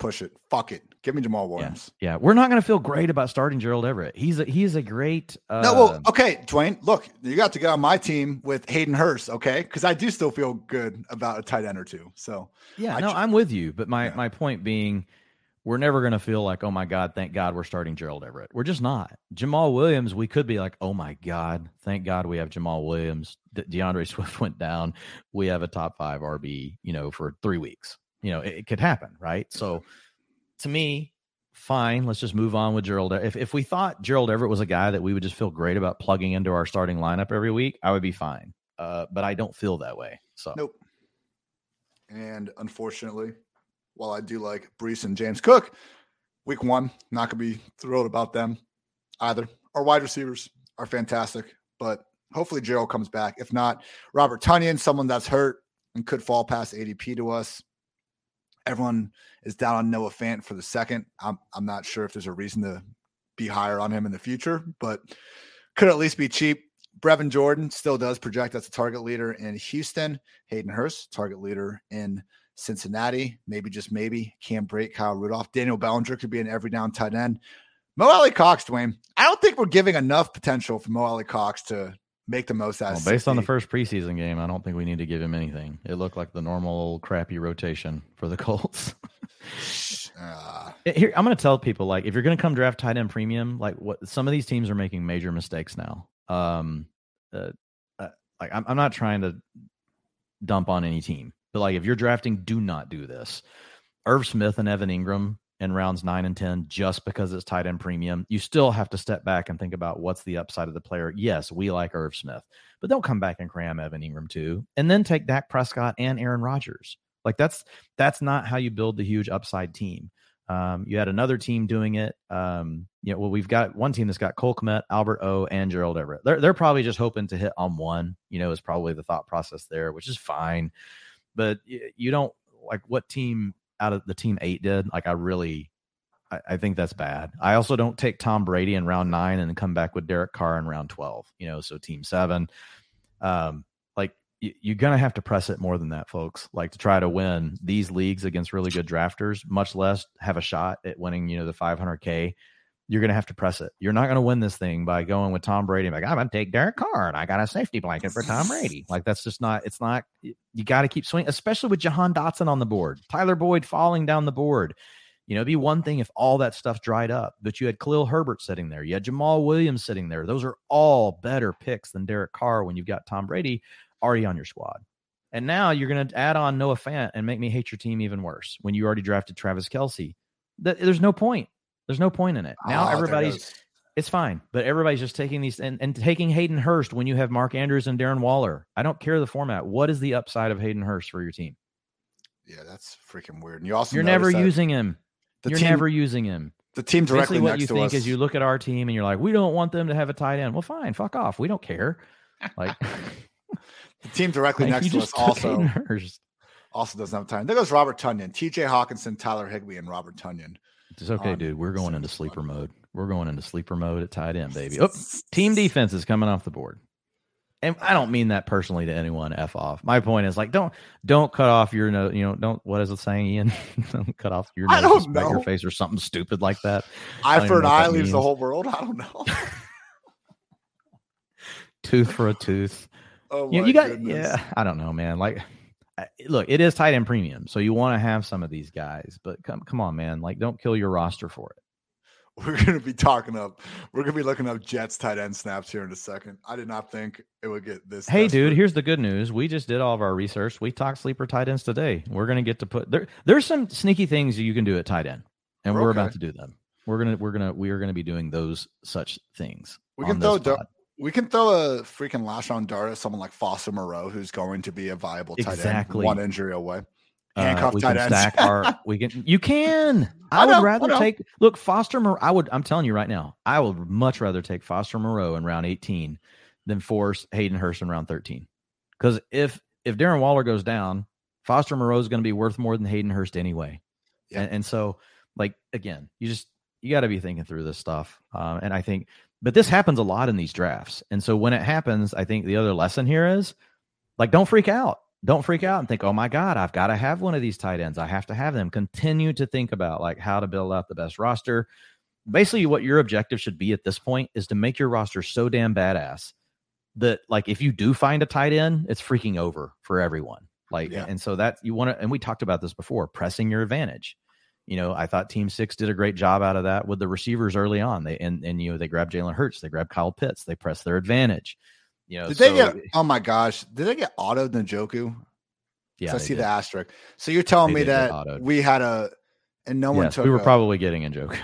push it. Fuck it. Give me Jamaal Williams. Yeah, yeah. we're not going to feel great about starting Gerald Everett. He's a, he's a great. Uh... No, well, okay, Dwain. Look, you got to get on my team with Hayden Hurst, okay? Because I do still feel good about a tight end or two. So yeah, I no, I'm with you. But my yeah. my point being, we're never going to feel like, oh my god, thank God we're starting Gerald Everett. We're just not. Jamaal Williams, we could be like, oh my god, thank God we have Jamaal Williams. De- D'Andre Swift [laughs] went down. We have a top five RB, you know, for three weeks. You know, it, it could happen, right? So to me, fine. Let's just move on with Gerald. If if we thought Gerald Everett was a guy that we would just feel great about plugging into our starting lineup every week, I would be fine. Uh, but I don't feel that way. So nope. And unfortunately, while I do like Breece and James Cook, week one, not gonna be thrilled about them either. Our wide receivers are fantastic, but hopefully Gerald comes back. If not, Robert Tonyan, someone that's hurt and could fall past ADP to us. Everyone is down on Noah Fant for the second. I'm I'm not sure if there's a reason to be higher on him in the future, but could at least be cheap. Brevin Jordan still does project as a target leader in Houston. Hayden Hurst, target leader in Cincinnati. Maybe just maybe Cam Brate, Kyle Rudolph, Daniel Bellinger could be an every down tight end. Mo Alie-Cox, Dwain. I don't think we're giving enough potential for Mo Alie-Cox to make the most out well, based on the first preseason game, I don't think we need to give him anything. It looked like the normal crappy rotation for the [laughs] Colts. uh, Here, I'm going to tell people like if you're going to come draft tight end premium, like what some of these teams are making major mistakes now. Um, uh, uh, like I'm, I'm not trying to dump on any team, but like if you're drafting, do not do this. Irv Smith and Evan Engram in rounds nine and 10 just because it's tight end premium. You still have to step back and think about what's the upside of the player. Yes, we like Irv Smith, but don't come back and cram Evan Engram too. And then take Dak Prescott and Aaron Rodgers. Like that's that's not how you build the huge upside team. Um, you had another team doing it. Um, you know, well, we've got one team that's got Cole Kmet, Albert O, and Gerald Everett. They're they're probably just hoping to hit on one. You know, is probably the thought process there, which is fine. But you don't like what team out of the team eight did. Like I really, I, I, think that's bad. I also don't take Tom Brady in round nine and come back with Derek Carr in round twelve. You know, so team seven. Um, like y- you're gonna have to press it more than that, folks. Like to try to win these leagues against really good drafters, much less have a shot at winning. You know, the 500k you're going to have to press it. You're not going to win this thing by going with Tom Brady. Like, I'm going to take Derek Carr and I got a safety blanket for Tom Brady. [laughs] Like, that's just not, it's not, you got to keep swinging, especially with Jahan Dotson on the board, Tyler Boyd falling down the board. You know, it'd be one thing if all that stuff dried up, but you had Khalil Herbert sitting there. You had Jamaal Williams sitting there. Those are all better picks than Derek Carr when you've got Tom Brady already on your squad. And now you're going to add on Noah Fant and make me hate your team even worse when you already drafted Travis Kelce. There's no point. There's no point in it. Now oh, everybody's it's fine, but everybody's just taking these and, and taking Hayden Hurst when you have Mark Andrews and Darren Waller. I don't care the format. What is the upside of Hayden Hurst for your team? Yeah, that's freaking weird. And you also you're never using him. You're team, never using him. The team directly Basically what you think us. is you look at our team and you're like, we don't want them to have a tight end. Well, fine, fuck off. We don't care. Like [laughs] the team directly [laughs] like next to us also also doesn't have time. There goes Robert Tonyan, T.J. Hockenson, Tyler Higbee, and Robert Tonyan. It's okay, dude. We're going into sleeper mode. We're going into sleeper mode at tight end, baby. Oh, team defense is coming off the board. And I don't mean that personally to anyone. F off. My point is like don't don't cut off your nose. You know, don't what is it saying, Ian? [laughs] don't cut off your nose, I don't know. your face, or something stupid like that. [laughs] Eye for an eye leaves means. the whole world. I don't know. [laughs] tooth for a tooth. Oh you, you got goodness. yeah. I don't know, man. Like look, it is tight end premium, so you want to have some of these guys, but come come on, man, like don't kill your roster for it. We're gonna be talking up. We're gonna be looking up Jets tight end snaps here in a second. I did not think it would get this. Hey, desperate. dude, here's the good news. We just did all of our research. We talked sleeper tight ends today. We're gonna get to put there. There's some sneaky things you can do at tight end, and we're, we're okay. about to do them. We're gonna we're gonna we are gonna be doing those such things. We can throw we can throw a freaking lash on dart at someone like Foster Moreau, who's going to be a viable tight exactly. end, one injury away. Uh, we tight can ends. stack our. [laughs] We can. You can. I I, would know, rather know. take. Look, Foster. Moreau, I would. I'm telling you right now. I would much rather take Foster Moreau in round 18 than force Hayden Hurst in round 13. Because if if Darren Waller goes down, Foster Moreau is going to be worth more than Hayden Hurst anyway. Yeah. And, and so, like again, you just you got to be thinking through this stuff. Um, and I think, but this happens a lot in these drafts. And so when it happens, I think the other lesson here is like, don't freak out. Don't freak out and think, oh my God, I've got to have one of these tight ends. I have to have them. Continue to think about like how to build out the best roster. Basically, what your objective should be at this point is to make your roster so damn badass that like if you do find a tight end, it's freaking over for everyone. Like, Yeah. and so that you want to, and we talked about this before, pressing your advantage. You know, I thought Team Six did a great job out of that with the receivers early on. They and and you know they grabbed Jalen Hurts, they grabbed Kyle Pitts, they pressed their advantage. You know, Did they get? Oh my gosh! Did they get auto Njoku? Yeah, I see did. the asterisk. So you're telling They me that we had a, and no one Yes, took. we were a probably getting a joke.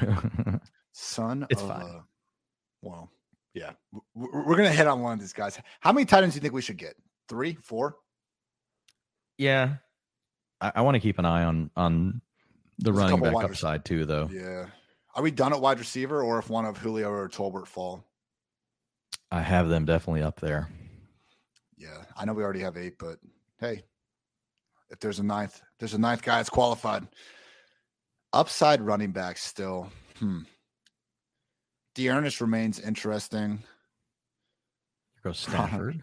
[laughs] son. it's of fine. a- well, yeah, we're gonna hit on one of these guys. How many tight ends do you think we should get? Three, four? yeah, I, I want to keep an eye on on the There's running back upside too, though. Yeah. Are we done at wide receiver, or if one of Julio or Tolbert fall? I have them definitely up there. Yeah, I know we already have eight, but hey, if there's a ninth, there's a ninth guy that's qualified. Upside running back still. Hmm. D'Ernest remains interesting. Goes Stafford.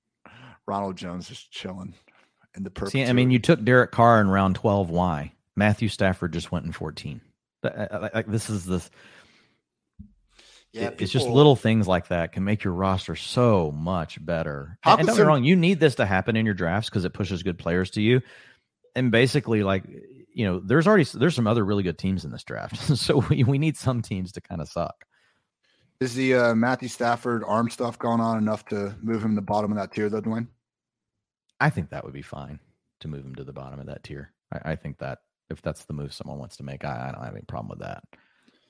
[laughs] Ronald Jones is chilling in the perfect. See, I mean, you took Derek Carr in round twelve. Why? Matthew Stafford just went in fourteen. Th- uh, Like this is this. yeah, it- it's just little things like that can make your roster so much better. And, and don't get me wrong, you need this to happen in your drafts because it pushes good players to you. And basically, like you know, there's already there's some other really good teams in this draft, [laughs] so we, we need some teams to kind of suck. Is the uh, Matthew Stafford arm stuff going on enough to move him to the bottom of that tier, though, Dwain? I think that would be fine to move him to the bottom of that tier. I, I think that if that's the move someone wants to make, I, I don't have any problem with that.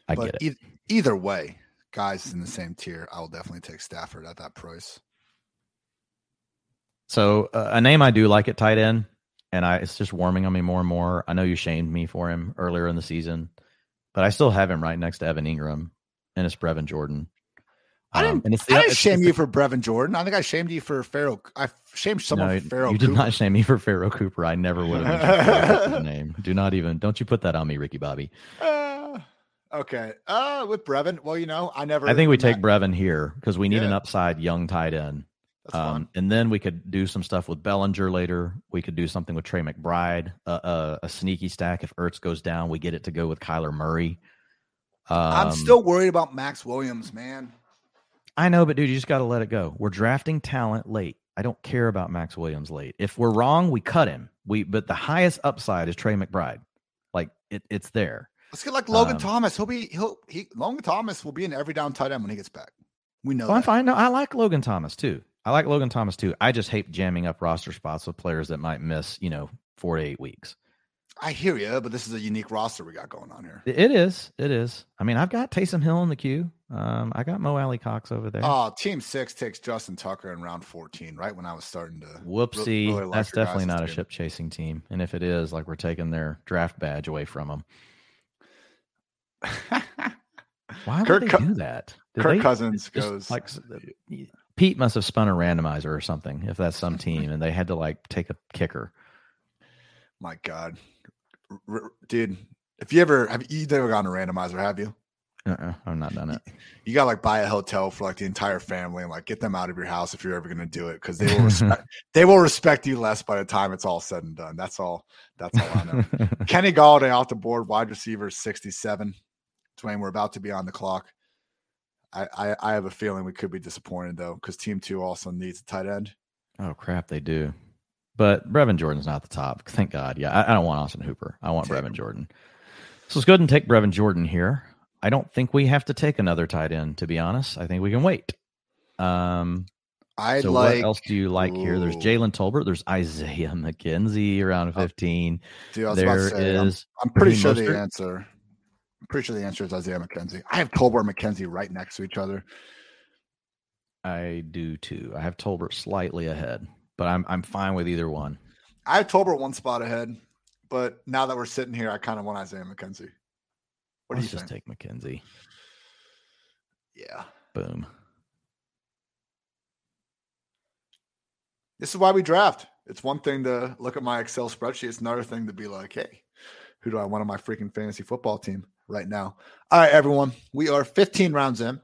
I but get it. eith- either way, guys in the same tier, I will definitely take Stafford at that price. So uh, a name I do like at tight end, and I it's just warming on me more and more. I know you shamed me for him earlier in the season, but I still have him right next to Evan Engram, and it's Brevin Jordan. I didn't- Um, and it's I didn't it's- shame it's you for Brevin Jordan. I think I shamed you for Pharaoh. I shamed someone no, for Pharaoh. you did not shame me for Pharaoh Cooper. I never would have [laughs] name. Do not even. Don't you put that on me, Ricky Bobby. Uh, okay. Uh, with Brevin, well, you know, I never. I think we Matt- take Brevin here because we need an upside young tight end. Um, and then we could do some stuff with Bellinger later. We could do something with Trey McBride, uh, uh, a sneaky stack. If Ertz goes down, we get it to go with Kyler Murray. Um, I'm still worried about Maxx Williams, man. I know, but dude, you just got to let it go. We're drafting talent late. I don't care about Maxx Williams late. If we're wrong, we cut him. We but the highest upside is Trey McBride. Like it, it's there. Let's get like Logan Um, Thomas. He'll be he'll he Logan Thomas will be an every down tight end when he gets back. We know. Well, I'm fine. No, I like Logan Thomas too. I like Logan Thomas too. I just hate jamming up roster spots with players that might miss, you know, four to eight weeks. I hear you, but this is a unique roster we got going on here. It- is. It is. I mean, I've got Taysom Hill in the queue. Um, I got Mo Alie-Cox over there. Oh, Team Six takes Justin Tucker in round 14, right when I was starting to. Whoopsie. really That's definitely not a team. ship chasing team. And if it is, like we're taking their draft badge away from them. [laughs] Why would Kirk they do that? Did Kirk they- Cousins goes like Pete must have spun a randomizer or something. If that's some team, and they had to like take a kicker. My God, R- dude! If you ever have you ever gone to randomizer, have you? Uh-uh, I've not done it. You got to like buy a hotel for like the entire family and like get them out of your house if you're ever going to do it because they will respect [laughs] they will respect you less by the time it's all said and done. That's all. That's all I know. Kenny Golladay off the board, wide receiver, 67. Dwain, we're about to be on the clock. I, I, I have a feeling we could be disappointed though, because team two also needs a tight end. oh crap, they do. But Brevin Jordan's not the top. Thank God. Yeah, I, I don't want Austin Hooper. I want Take Brevin. Jordan. So let's go ahead and take Brevin Jordan here. I don't think we have to take another tight end, to be honest. I think we can wait. Um, I'd so like, what else do you like here? There's Jalen Tolbert. There's Isaiah McKenzie around Oh, 15. dude, I was about to There say, I'm, I'm pretty sure the answer. I'm pretty sure the answer is Isaiah McKenzie. I have Tolbert and McKenzie right next to each other. I do too. I have Tolbert slightly ahead, but I'm I'm fine with either one. I have Tolbert one spot ahead. but now that we're sitting here, I kind of want Isaiah McKenzie. What Let's do you just think? take McKenzie. Yeah. Boom. This is why we draft. It's one thing to look at my Excel spreadsheet. It's another thing to be like, hey, who do I want on my freaking fantasy football team right now? All right, everyone. We are 15 rounds in.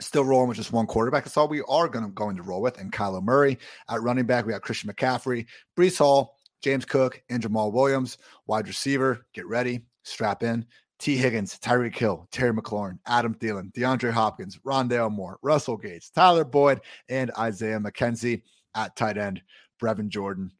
Still rolling with just one quarterback. That's all we are going to going to roll with. And Kyler Murray at running back. We got Christian McCaffrey, Breece Hall, James Cook, and Jamaal Williams. Wide receiver, get ready, strap in. T. Higgins, Tyreek Hill, Terry McLaurin, Adam Thielen, DeAndre Hopkins, Rondale Moore, Russell Gates, Tyler Boyd, and Isaiah McKenzie at tight end, Brevin Jordan.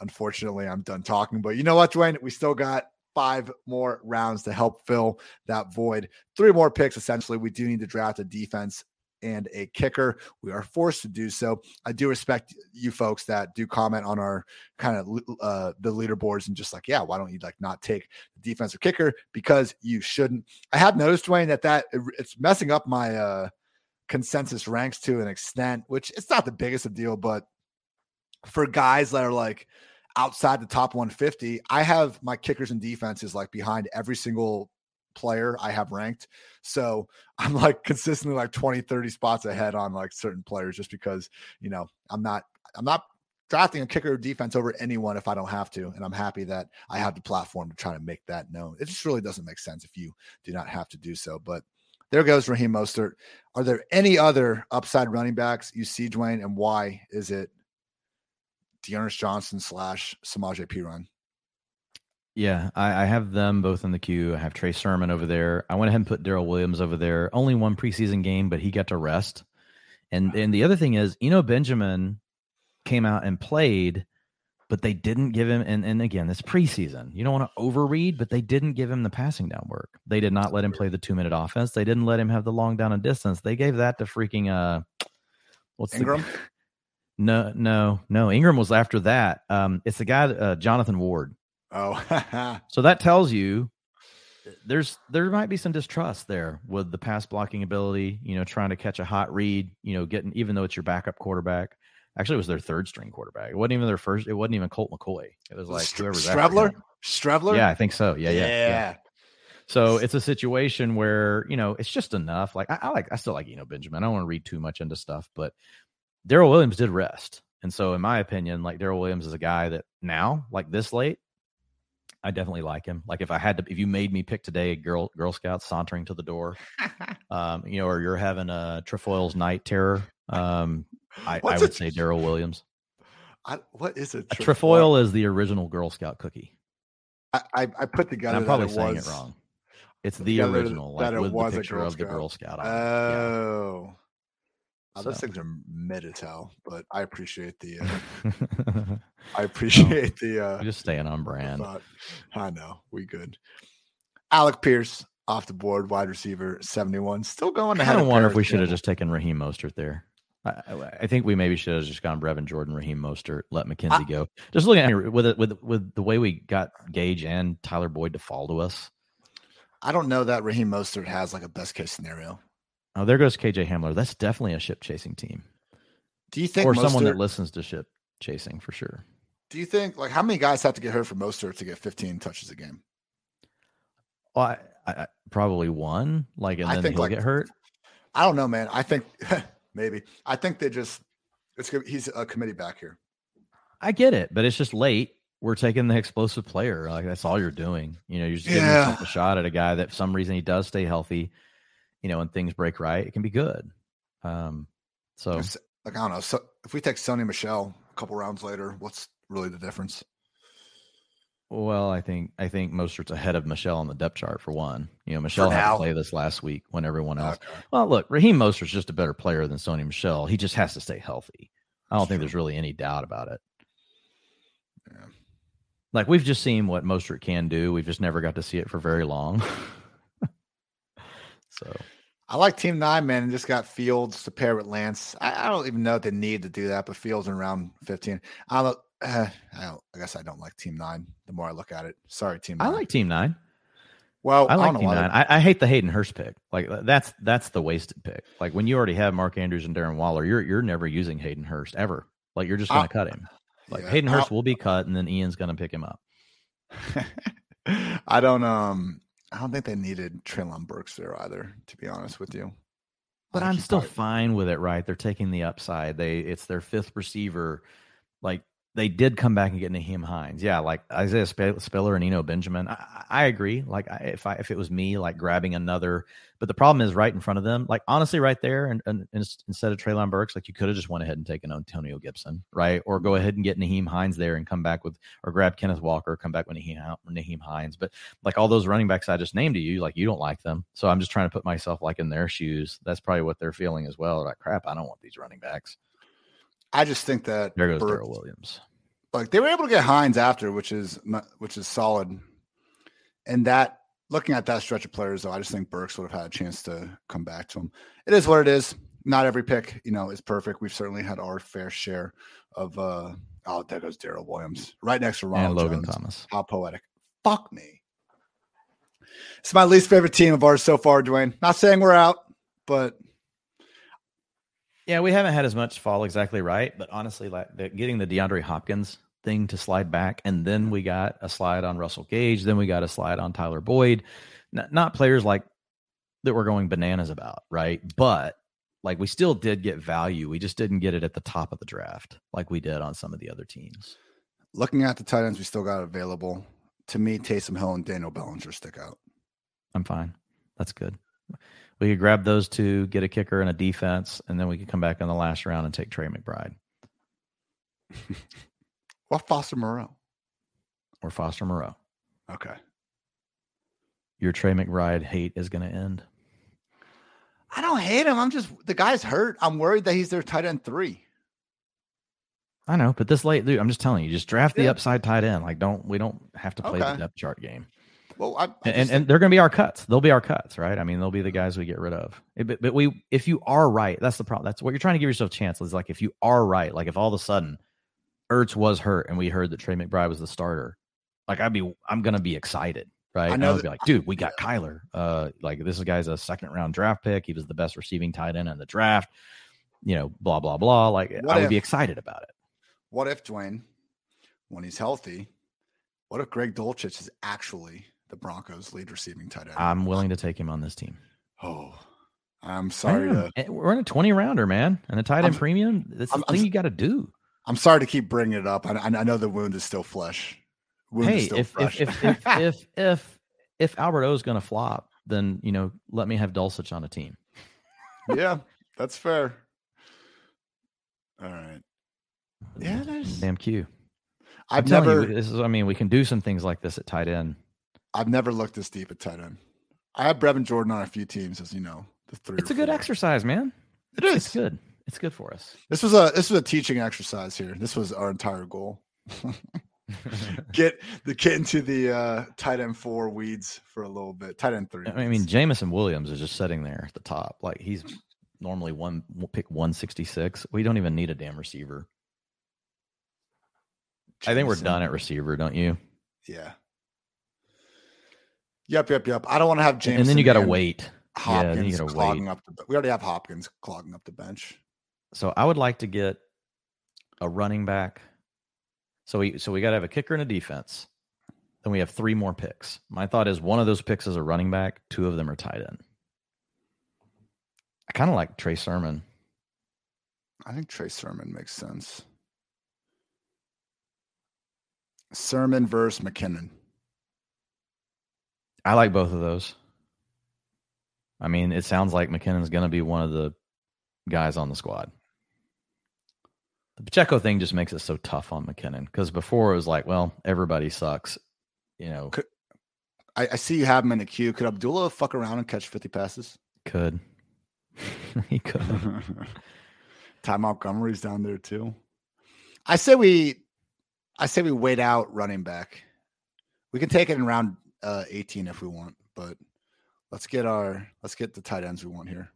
Unfortunately, I'm done talking, but you know what, Dwain? We still got five more rounds to help fill that void. Three more picks, essentially. We do need to draft a defense and a kicker. We are forced to do so. I do respect you folks that do comment on our kind of uh, the leaderboards and just like, yeah, why don't you like not take the defensive kicker because you shouldn't. I have noticed, Dwain, that that it's messing up my uh, consensus ranks to an extent, which it's not the biggest of deal, but for guys that are like outside the top 150, I have my kickers and defenses like behind every single player I have ranked. So [laughs] I'm like consistently like 20, 30 spots ahead on like certain players just because, you know, I'm not, I'm not drafting a kicker defense over anyone if I don't have to. And I'm happy that I have the platform to try to make that known. It just really doesn't make sense if you do not have to do so. But there goes Raheem Mostert. Are there any other upside running backs you see, Dwain, and why is it D'Ernest Johnson slash Samaje Perine? Yeah, I, I, have them both in the queue. I have Trey Sermon over there. I went ahead and put Darrel Williams over there. Only one preseason game, but he got to rest. And and the other thing is, you know, Benjamin came out and played, but they didn't give him. And and again, this preseason. You don't want to overread, but they didn't give him the passing down work. They did not let him play the two minute offense. They didn't let him have the long down and distance. They gave that to freaking uh, what's Ingram. The, no, no, no. Ingram was after that. Um, it's the guy, uh, Jonathan Ward. Oh, [laughs] so that tells you there's there might be some distrust there with the pass blocking ability. You know, trying to catch a hot read. You know, getting even though it's your backup quarterback. Actually, it was their third string quarterback. It wasn't even their first. It wasn't even Colt McCoy. It was like whoever. Streveler. Streveler. Yeah, I think so. Yeah, yeah, yeah. yeah. So it's a situation where you know it's just enough. Like I, I like, I still like you know Benjamin. I don't want to read too much into stuff, but Darrel Williams did rest. And so, in my opinion, like Darrel Williams is a guy that now, like this late, I definitely like him. Like if I had to, if you made me pick today, Girl Girl Scouts sauntering to the door, [laughs] um, you know, or you're having a Trefoil's night terror, um, I, I would say Darrel Williams. I, what is it? A trefoil is the original Girl Scout cookie. I, I, I put together. And I'm probably it saying was, it wrong. It's the original, like with the picture of the Girl Scout. oh, yeah. So. Those things are mid as hell, but I appreciate the. Uh, [laughs] I appreciate the. Uh, just staying on brand. I know we good. Alec Pierce off the board, wide receiver, seventy-one, still going. I of wonder if we should have just taken Raheem Mostert there. I, I, think we maybe should have just gone Brevin Jordan, Raheem Mostert, let McKenzie I, go. Just looking at it with it, with with the way we got Gage and Tyler Boyd to fall to us. I don't know that Raheem Mostert has like a best case scenario. Oh, there goes KJ Hamler. That's definitely a ship chasing team. Do you think or Mostert, someone that listens to ship chasing for sure? Do you think like how many guys have to get hurt for Mostert to get 15 touches a game? Oh, well, I, I, probably one. Like, and I then think, he'll like, get hurt. I don't know, man. I think [laughs] maybe. I think they just it's he's a committee back here. I get it, but it's just late. We're taking the explosive player. Like that's all you're doing. You know, you're just giving yeah. yourself a shot at a guy that for some reason he does stay healthy you know, when things break right, it can be good. Um, so like I don't know. So if we take Sony Michel a couple rounds later, what's really the difference? Well, I think I think Mostert's ahead of Michel on the depth chart for one. You know, Michel had to play this last week when everyone else. Okay. Well, look, Raheem Mostert's just a better player than Sony Michel. He just has to stay healthy. I don't That's think true. there's really any doubt about it. Yeah. Like we've just seen what Mostert can do. We've just never got to see it for very long. [laughs] so I like Team Nine, man, and just got Fields to pair with Lance. I, I, don't even know if they need to do that, but Fields in round 15. I don't, uh, [sighs] I don't, I guess I don't like Team Nine the more I look at it. Sorry, Team Nine. I like Team Nine. Well, I like I Team Nine. I, I, hate the Hayden Hurst pick. Like that's that's the wasted pick. Like when you already have Mark Andrews and Darren Waller, you're you're never using Hayden Hurst ever. Like you're just going to cut him. Like yeah, Hayden Hurst I'll, will be cut, and then Ian's going to pick him up. [laughs] I don't um I don't think they needed Treylon Burks there either, to be honest with you. But I'm still probably... fine with it, right? They're taking the upside. They it's their fifth receiver. Like they did come back and get Nyheim Hines. Yeah, like Isaiah Spiller and Eno Benjamin. I, I agree. Like I, if I if it was me, like grabbing another, but the problem is right in front of them. Like honestly, right there, and, and, and instead of Treylon Burks, like you could have just went ahead and taken Antonio Gibson, right? Or go ahead and get Nyheim Hines there and come back with, or grab Kenneth Walker, come back with Nyheim Hines. But like all those running backs I just named to you, like you don't like them, so I'm just trying to put myself like in their shoes. That's probably what they're feeling as well. Like crap, I don't want these running backs. I just think that there goes Darrel Williams like they were able to get Hines after, which is which is solid. And that looking at that stretch of players, though, I just think Burks would have had a chance to come back to him. It is what it is. Not every pick, you know, is perfect. We've certainly had our fair share of uh oh, there goes Darrel Williams. Right next to Ronald and Logan Jones. Thomas. How poetic. Fuck me. It's my least favorite team of ours so far, Dwain. Not saying we're out, but yeah, we haven't had as much fall exactly right, but honestly, like the, getting the DeAndre Hopkins thing to slide back, and then we got a slide on Russell Gage, then we got a slide on Tyler Boyd. N- not players like that we're going bananas about, right? But like we still did get value. We just didn't get it at the top of the draft like we did on some of the other teams. Looking at the tight ends we still got available, to me, Taysom Hill and Daniel Bellinger stick out. I'm fine. That's good we could grab those two, get a kicker and a defense, and then we could come back in the last round and take Trey McBride. [laughs] what Foster Moreau? Or Foster Moreau. Okay. Your Trey McBride hate is going to end. I don't hate him. I'm just the guy's hurt. I'm worried that he's their tight end three. I know, but this late, dude, I'm just telling you, just draft yeah. the upside tight end. Like, don't we don't have to play okay. the depth chart game. Well, I, I and, and they're going to be our cuts. They'll be our cuts, right? I mean, they'll be the guys we get rid of. Eh, but, but we, if you are right, that's the problem. That's what you're trying to give yourself a chance. Is like if you are right, like if all of a sudden Ertz was hurt and we heard that Trey McBride was the starter, like I'd be, I'm going to be excited, right? I know. I'd be like, dude, we got Kyler. Uh, like this guy's a second round draft pick. He was the best receiving tight end in the draft. You know, blah blah blah. Like what I would if, be excited about it. What if Dwain, when he's healthy, what if Greg Dulcich is actually the Broncos' lead receiving tight end. I'm willing to take him on this team. Oh, I'm sorry to. We're in a 20 rounder, man, and a tight end I'm, premium. That's the I'm, thing I'm, you got to do. I'm sorry to keep bringing it up. I, I know the wound is still flesh. Wound hey, if, if, if, if, [laughs] if if if Albert O is going to flop, then you know let me have Dulcich on a team. yeah, that's fair. All right. Yeah, there's damn Q. I've never. You, this is. I mean, we can do some things like this at tight end. I've never looked this deep at tight end. I have Brevin Jordan on a few teams, as you know. The three. It's a good exercise, man. It is. It's good. It's good for us. This was a this was a teaching exercise here. This was our entire goal. [laughs] get the get into the uh, tight end four weeds for a little bit. Tight end three. I mean, Jameson Williams is just sitting there at the top. Like he's normally one pick one sixty six. We don't even need a damn receiver. Jameson. I think we're done at receiver, don't you? Yeah. Yep, yep, yep. I don't want to have James. And then you got to wait. Hopkins yeah, clogging wait. up the. We already have Hopkins clogging up the bench. So I would like to get a running back. So we so we got to have a kicker and a defense. Then we have three more picks. My thought is one of those picks is a running back. Two of them are tight end. I kind of like Trey Sermon. I think Trey Sermon makes sense. Sermon versus McKinnon. I like both of those. I mean, it sounds like McKinnon's going to be one of the guys on the squad. The Pacheco thing just makes it so tough on McKinnon because before it was like, well, everybody sucks. You know, could, I, I, see you have him in the queue. Could Abdullah fuck around and catch 50 passes? Could. [laughs] he could. [laughs] Ty Montgomery's down there too. I say we I say we wait out running back. We can take it in round uh, 18 if we want, but let's get our let's get the tight ends we want here.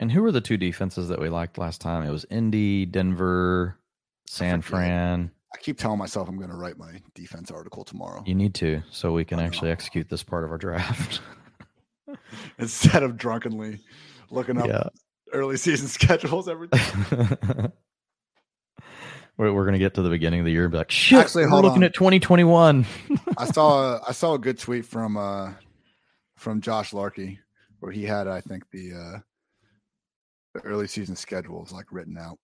And who were the two defenses that we liked last time? It was Indy, Denver, San Fran. I keep telling myself I'm going to write my defense article tomorrow. You need to, so we can actually execute this part of our draft [laughs] [laughs] instead of drunkenly looking up yeah. early season [laughs] schedules every day. we're, we're going to get to the beginning of the year and be like, shit, Actually, we're looking on. at 2021. I saw I saw a good tweet from uh from Josh Larkey where he had I think the uh the early season schedules like written out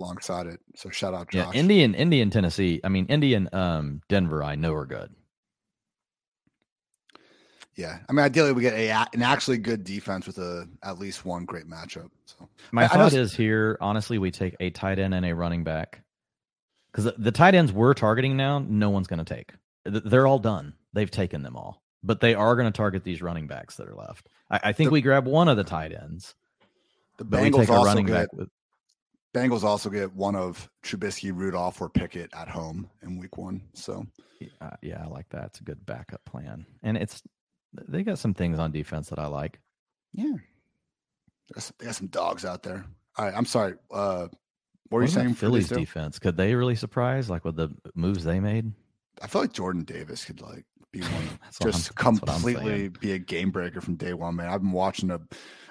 alongside it. So shout out Josh. Yeah, Indian, Indian, Tennessee. I mean, Indian, um, Denver. I know are good. Yeah, I mean, ideally we get a an actually good defense with a at least one great matchup. So my I, thought I is here. Honestly, we take a tight end and a running back because the, the tight ends we're targeting now, no one's going to take. They're all done. They've taken them all, but they are going to target these running backs that are left. I, I think the, we grab one of the tight ends. The Bengals also running get, back with, Bengals also get one of Trubisky, Rudolph, or Pickett at home in Week One. So, uh, yeah, I like that. It's a good backup plan, and it's they got some things on defense that I like. Yeah, they got some dogs out there. All right, I'm sorry. Uh, what were you saying? Phillies defense could they really surprise like with the moves they made? I feel like Jordan Davis could like be one [laughs] just [laughs] completely be a game breaker from day one. Man, I've been watching a.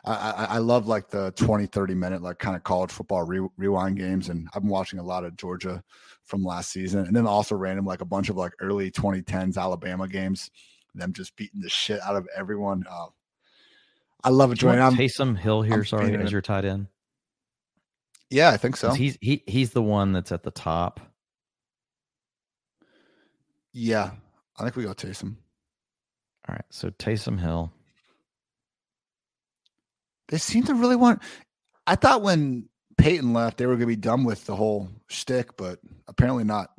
I, I, I love like the 20, 30 minute like kind of college football re- rewind games, and I've been watching a lot of Georgia from last season, and then also random like a bunch of like early 2010s Alabama games, them just beating the shit out of everyone. Uh, I love it, Jordan. Taysom Hill here, I'm sorry, as your tight end. Yeah, I think so. He's he he's the one that's at the top. Yeah, I think we got Taysom. All right, so Taysom Hill. They seem to really want. I thought when Peyton left, they were going to be done with the whole shtick, but apparently not.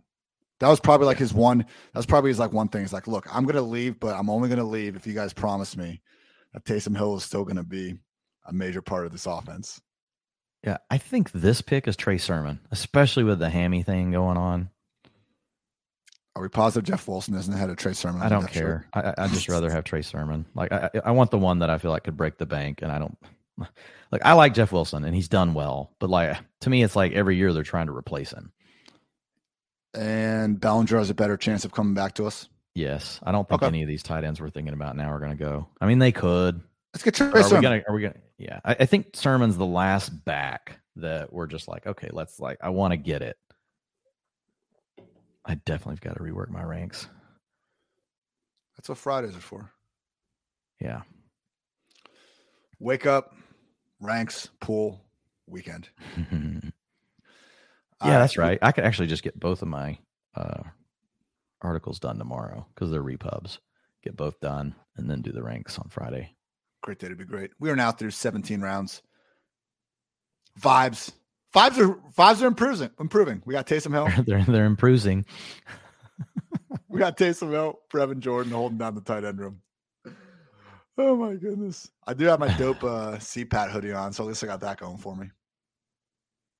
That was probably like his one. That was probably his like one thing. He's like, look, I'm going to leave, but I'm only going to leave if you guys promise me that Taysom Hill is still going to be a major part of this offense. Yeah, I think this pick is Trey Sermon, especially with the hammy thing going on. Are we positive Jeff Wilson isn't ahead of Trey Sermon? I don't care. I I just [laughs] rather have Trey Sermon. Like I I want the one that I feel like could break the bank, and I don't [laughs] like. I like Jeff Wilson, and he's done well, but like to me, it's like every year they're trying to replace him. And Bellinger has a better chance of coming back to us. Yes, I don't think okay. any of these tight ends we're thinking about now are going to go. I mean, they could. Let's get Trey Sermon. We gonna, are we gonna? Yeah, I, I think Sermon's the last back that we're just like, okay, let's like, I want to get it. I definitely got to rework my ranks. That's what Fridays are for. Yeah. Wake up, ranks, pool, weekend. [laughs] yeah, that's right. I could actually just get both of my uh, articles done tomorrow because they're repubs. Get both done and then do the ranks on Friday. Great day to be great. We are now through 17 rounds. Vibes, Fives are fives are improving. Improving. We got Taysom Hill. [laughs] they're they're improving. [laughs] we got Taysom Hill, Brevin Jordan holding down the tight end room. Oh my goodness! I do have my dope uh, [laughs] CPAT hoodie on, so at least I got that going for me.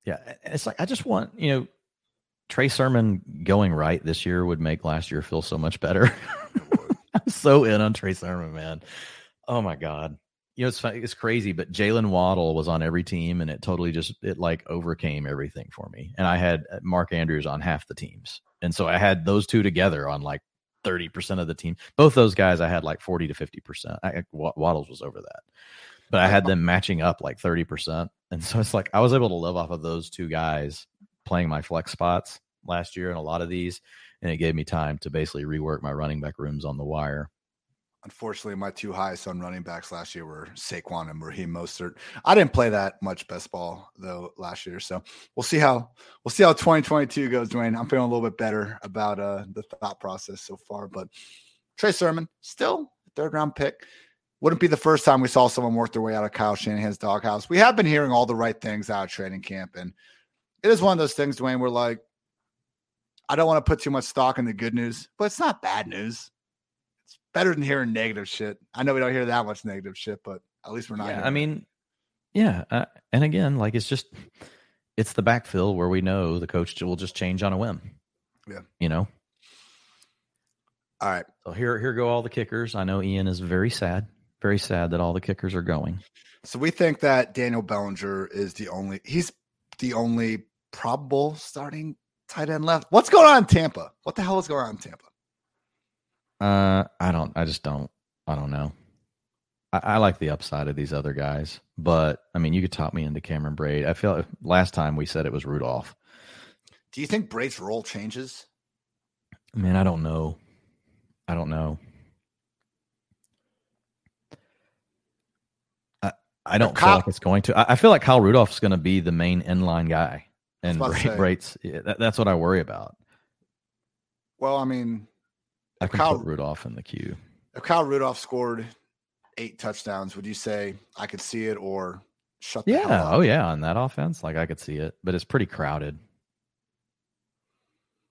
Yeah, it's like I just want you know Trey Sermon going right this year would make last year feel so much better. I'm so in on Trey Sermon, man. Oh my god you know, it's it's crazy, but Jaylen Waddle was on every team, and it totally just it like overcame everything for me. And I had uh, Mark Andrews on half the teams, and so I had those two together on like thirty percent of the team. Both those guys, I had like forty to fifty percent. Waddles was over that, but I had them matching up like thirty percent, and so it's like I was able to live off of those two guys playing my flex spots last year in a lot of these, and it gave me time to basically rework my running back rooms on the wire Unfortunately, my two highest on running backs last year were Saquon and Raheem Mostert. I didn't play that much best ball though last year, so we'll see how we'll see how 2022 goes, Dwain. I'm feeling a little bit better about uh, the thought process so far, but Trey Sermon still third round pick. Wouldn't be the first time we saw someone work their way out of Kyle Shanahan's doghouse. We have been hearing all the right things out of training camp, and it is one of those things, Dwain. We're like, I don't want to put too much stock in the good news, but it's not bad news better than hearing negative shit. I know we don't hear that much negative shit, but at least we're not. Yeah, I mean, yeah, uh, and again, like it's just it's the backfill where we know the coach will just change on a whim. Yeah, you know. All right. So here, here go all the kickers. I know Ian is very sad, very sad that all the kickers are going. So we think that Daniel Bellinger is the only. He's the only probable starting tight end left. What's going on in Tampa? What the hell is going on in Tampa? Uh, I don't. I just don't. I don't know. I, I, like the upside of these other guys, but I mean, you could talk me into Cameron Brate. I feel like last time we said it was Rudolph. Do you think Brate's role changes? Man, I don't know. I don't know. I, I don't Kyle- feel like it's going to. I, I feel like Kyle Rudolph's going to be the main inline guy, and I was about to Bra- say. Brate's. yeah, that, that's what I worry about. Well, I mean, I can Kyle- put Rudolph in the queue. if Kyle Rudolph scored eight touchdowns, would you say I could see it or shut the hell Yeah. Oh, yeah. On that offense, like I could see it, but it's pretty crowded.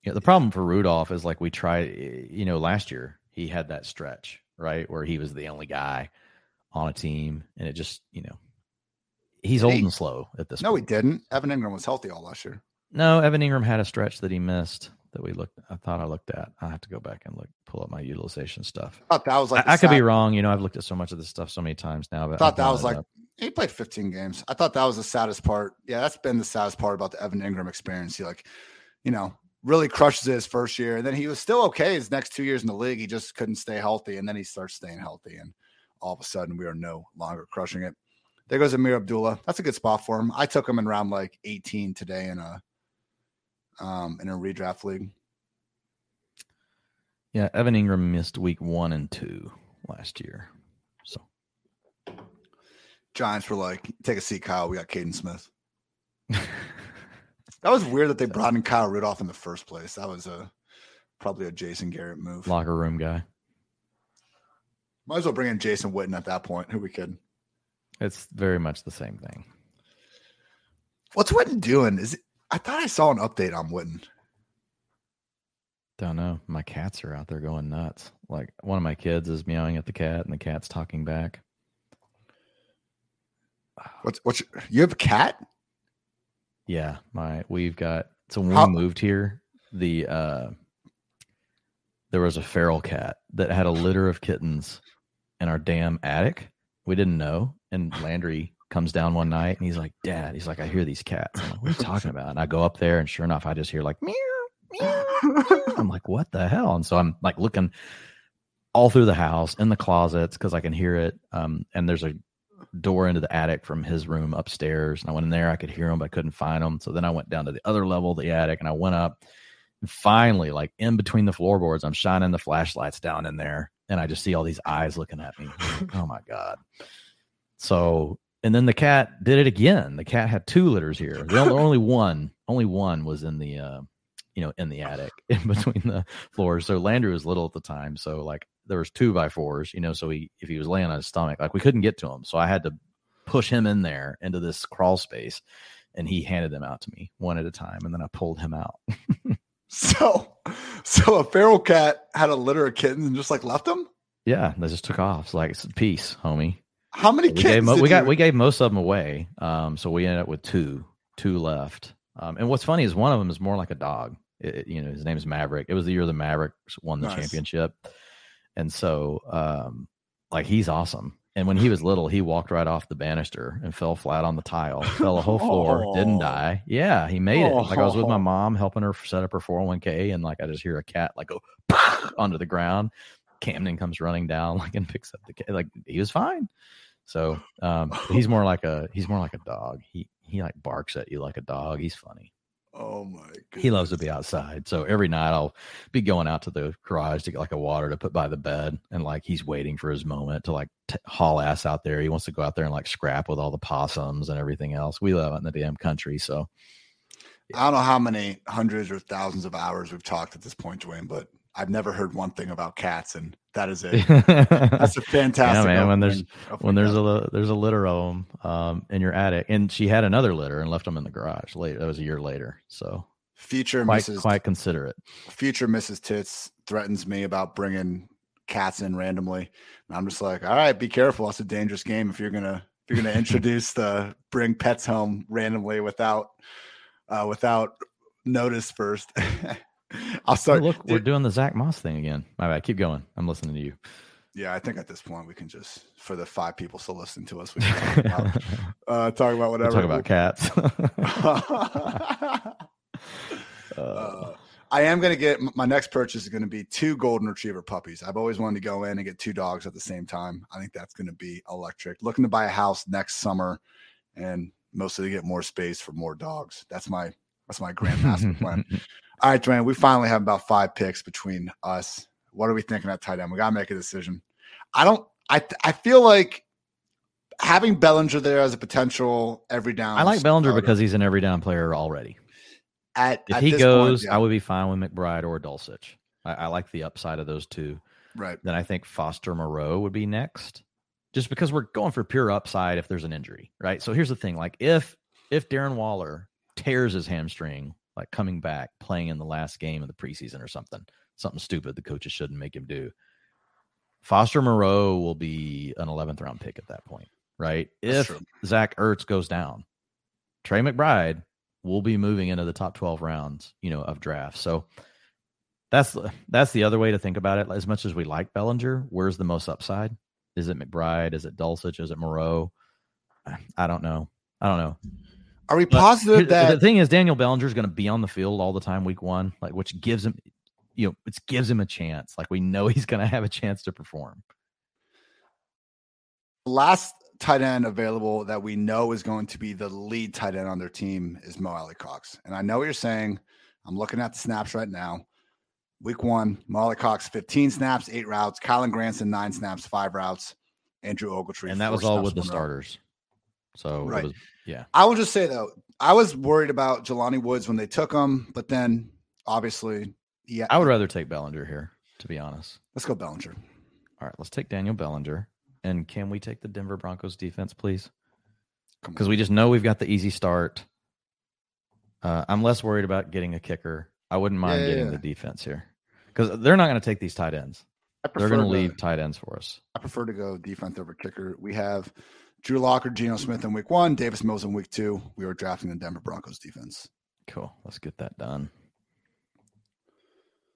Yeah. The problem for Rudolph is like we tried, you know, last year he had that stretch, right, where he was the only guy on a team, and it just, you know, he's old he? and slow at this No, he didn't. Evan Engram was healthy all last year. No, Evan Engram had a stretch that he missed that we looked. I thought I looked at. I have to go back and look, pull up my utilization stuff. I thought that was like I, I could be wrong. You know, I've looked at so much of this stuff so many times now. But I thought that was like up. he played 15 games. I thought that was the saddest part. Yeah, that's been the saddest part about the Evan Engram experience. He like, you know, really crushes his first year, and then he was still okay his next two years in the league. He just couldn't stay healthy, and then he starts staying healthy, and all of a sudden we are no longer crushing it. There goes Ameer Abdullah. That's a good spot for him. I took him in round like 18 today in a um in a redraft league. Yeah, Evan Engram missed week one and two last year. So Giants were like, take a seat, Kyle. We got Kaden Smith. [laughs] That was weird that they brought in Kyle Rudolph in the first place. That was a probably a Jason Garrett move. locker room guy. Might as well bring in Jason Witten at that point. Who we could. It's very much the same thing. What's Witten doing? Is it, I thought I saw an update on Witten. Don't know. My cats are out there going nuts. Like one of my kids is meowing at the cat, and the cat's talking back. What's what's your- you have a cat? Yeah, my we've got so when How- we moved here, the uh there was a feral cat that had a litter of kittens in our damn attic. We didn't know. And Landry comes down one night and he's like, Dad, he's like, I hear these cats. I'm like, what are you [laughs] talking about? And I go up there and sure enough, I just hear like meow, meow. [laughs] I'm like, what the hell? And so I'm like looking all through the house in the closets because I can hear it. Um, and there's a door into the attic from his room upstairs. And I went in there, I could hear him, but I couldn't find him. So then I went down to the other level of the attic and I went up. And finally, like in between the floorboards, I'm shining the flashlights down in there and I just see all these eyes looking at me. [laughs] Oh my God. So, and then the cat did it again. The cat had two litters here. The only, only [laughs] one, only one was in the, uh, you know, in the attic [laughs] in between the floors. So Landry was little at the time. So like there was two by fours, you know, so he, if he was laying on his stomach, like we couldn't get to him. So I had to push him in there into this crawl space and he handed them out to me one at a time. And then I pulled him out. [laughs] So, so a feral cat had a litter of kittens and just like left them. Yeah. They just took off. It's like, it's peace, homie. How many we kittens? gave, we got you- we gave most of them away. Um, so we ended up with two, two left. Um, and what's funny is one of them is more like a dog. It- you know, his name is Maverick. It was the year the Mavericks won the Nice. championship, and so um, like he's awesome. And when he was little, he walked right off the banister and fell flat on the tile, [laughs] fell a whole floor, didn't Oh. die. Yeah, he made it. Like I was with my Oh. mom helping her set up her 401k, and like I just hear a cat like go [laughs] onto the ground. Camden comes running down [laughs] like and picks up the cat. Like he was fine. So um, he's more like a he's more like a dog. He he like barks at you like a dog. He's funny. Oh my god. He loves to be outside. So every night I'll be going out to the garage to get like a water to put by the bed, and like he's waiting for his moment to like t- haul ass out there. He wants to go out there and like scrap with all the possums and everything else. We live out in the damn country, so I don't know how many hundreds or thousands of hours we've talked at this point, Dwain, but I've never heard one thing about cats, and that is it. That's a [laughs] fantastic. man, when there's- when there's a there's a litter of them um, in your attic, and she had another litter and left them in the garage Late That was a year later, so future quite Mrs. quite considerate. future Mrs. Tits threatens me about bringing cats in randomly, and I'm just like, all right, be careful. It's a dangerous game if you're gonna if you're gonna [laughs] introduce the bring pets home randomly without uh, without notice first. [laughs] [laughs] I'll Oh, start. look, we're doing the Zack Moss thing again. My bad. Keep going. I'm listening to you. yeah, I think at this point we can just for the five people still listening to us, we can talk about, [laughs] uh, talk about We'll whatever. talk about cats. [laughs] uh, uh, I am going to get my next purchase is going to be two golden retriever puppies. I've always wanted to go in and get two dogs at the same time. I think that's going to be electric. Looking to buy a house next summer and mostly to get more space for more dogs. That's my that's my grand master plan. All right, Dwain, we finally have about five picks between us. What are we thinking at tight end? We gotta make a decision. I don't. I I feel like having Bellinger there as a potential every down. I like Bellinger starter. because he's an every down player already. At if at he goes, point, yeah. I would be fine with McBride or Dulcich. I, I, like the upside of those two. Right. Then I think Foster Moreau would be next, just because we're going for pure upside if there's an injury. Right. So here's the thing: like if if Darren Waller tears his hamstring, like coming back playing in the last game of the preseason or something, something stupid the coaches shouldn't make him do. Foster Moreau will be an 11th round pick at that point right? That's if true. Zach Ertz goes down, Trey McBride will be moving into the top 12 rounds, you know, of drafts. So that's that's the other way to think about it. As much as we like Bellinger, where's the most upside? Is it McBride? Is it Dulcich? Is it Moreau? I don't know. I don't know. Are we positive that the thing is Daniel Bellinger is going to be on the field all the time week one, like which gives him, you know, it gives him a chance. Like we know [laughs] he's going to have a chance to perform. Last tight end available that we know is going to be the lead tight end on their team is Mo Alie-Cox. And I know what you're saying. I'm looking at the snaps right now. Week one, Mo Alie-Cox, 15 snaps, eight routes. Kylen Granson, nine snaps, five routes. Andrew Ogletree. And that was all with the starters. So, right. Was, yeah. I will just say, though, I was worried about Jelani Woods when they took him, but then obviously, yeah. I would rather take Bellinger here, to be honest. Let's go Bellinger. All right, let's take Daniel Bellinger. And can we take the Denver Broncos defense, please? Because we just know we've got the easy start. Uh, I'm less worried about getting a kicker. I wouldn't mind yeah, getting yeah. the defense here because they're not going to take these tight ends. They're going to leave tight ends for us. I prefer to go defense over kicker. We have Drew Locker, Geno Smith in week one, Davis Mills in week two. We are drafting the Denver Broncos defense. Cool. Let's get that done.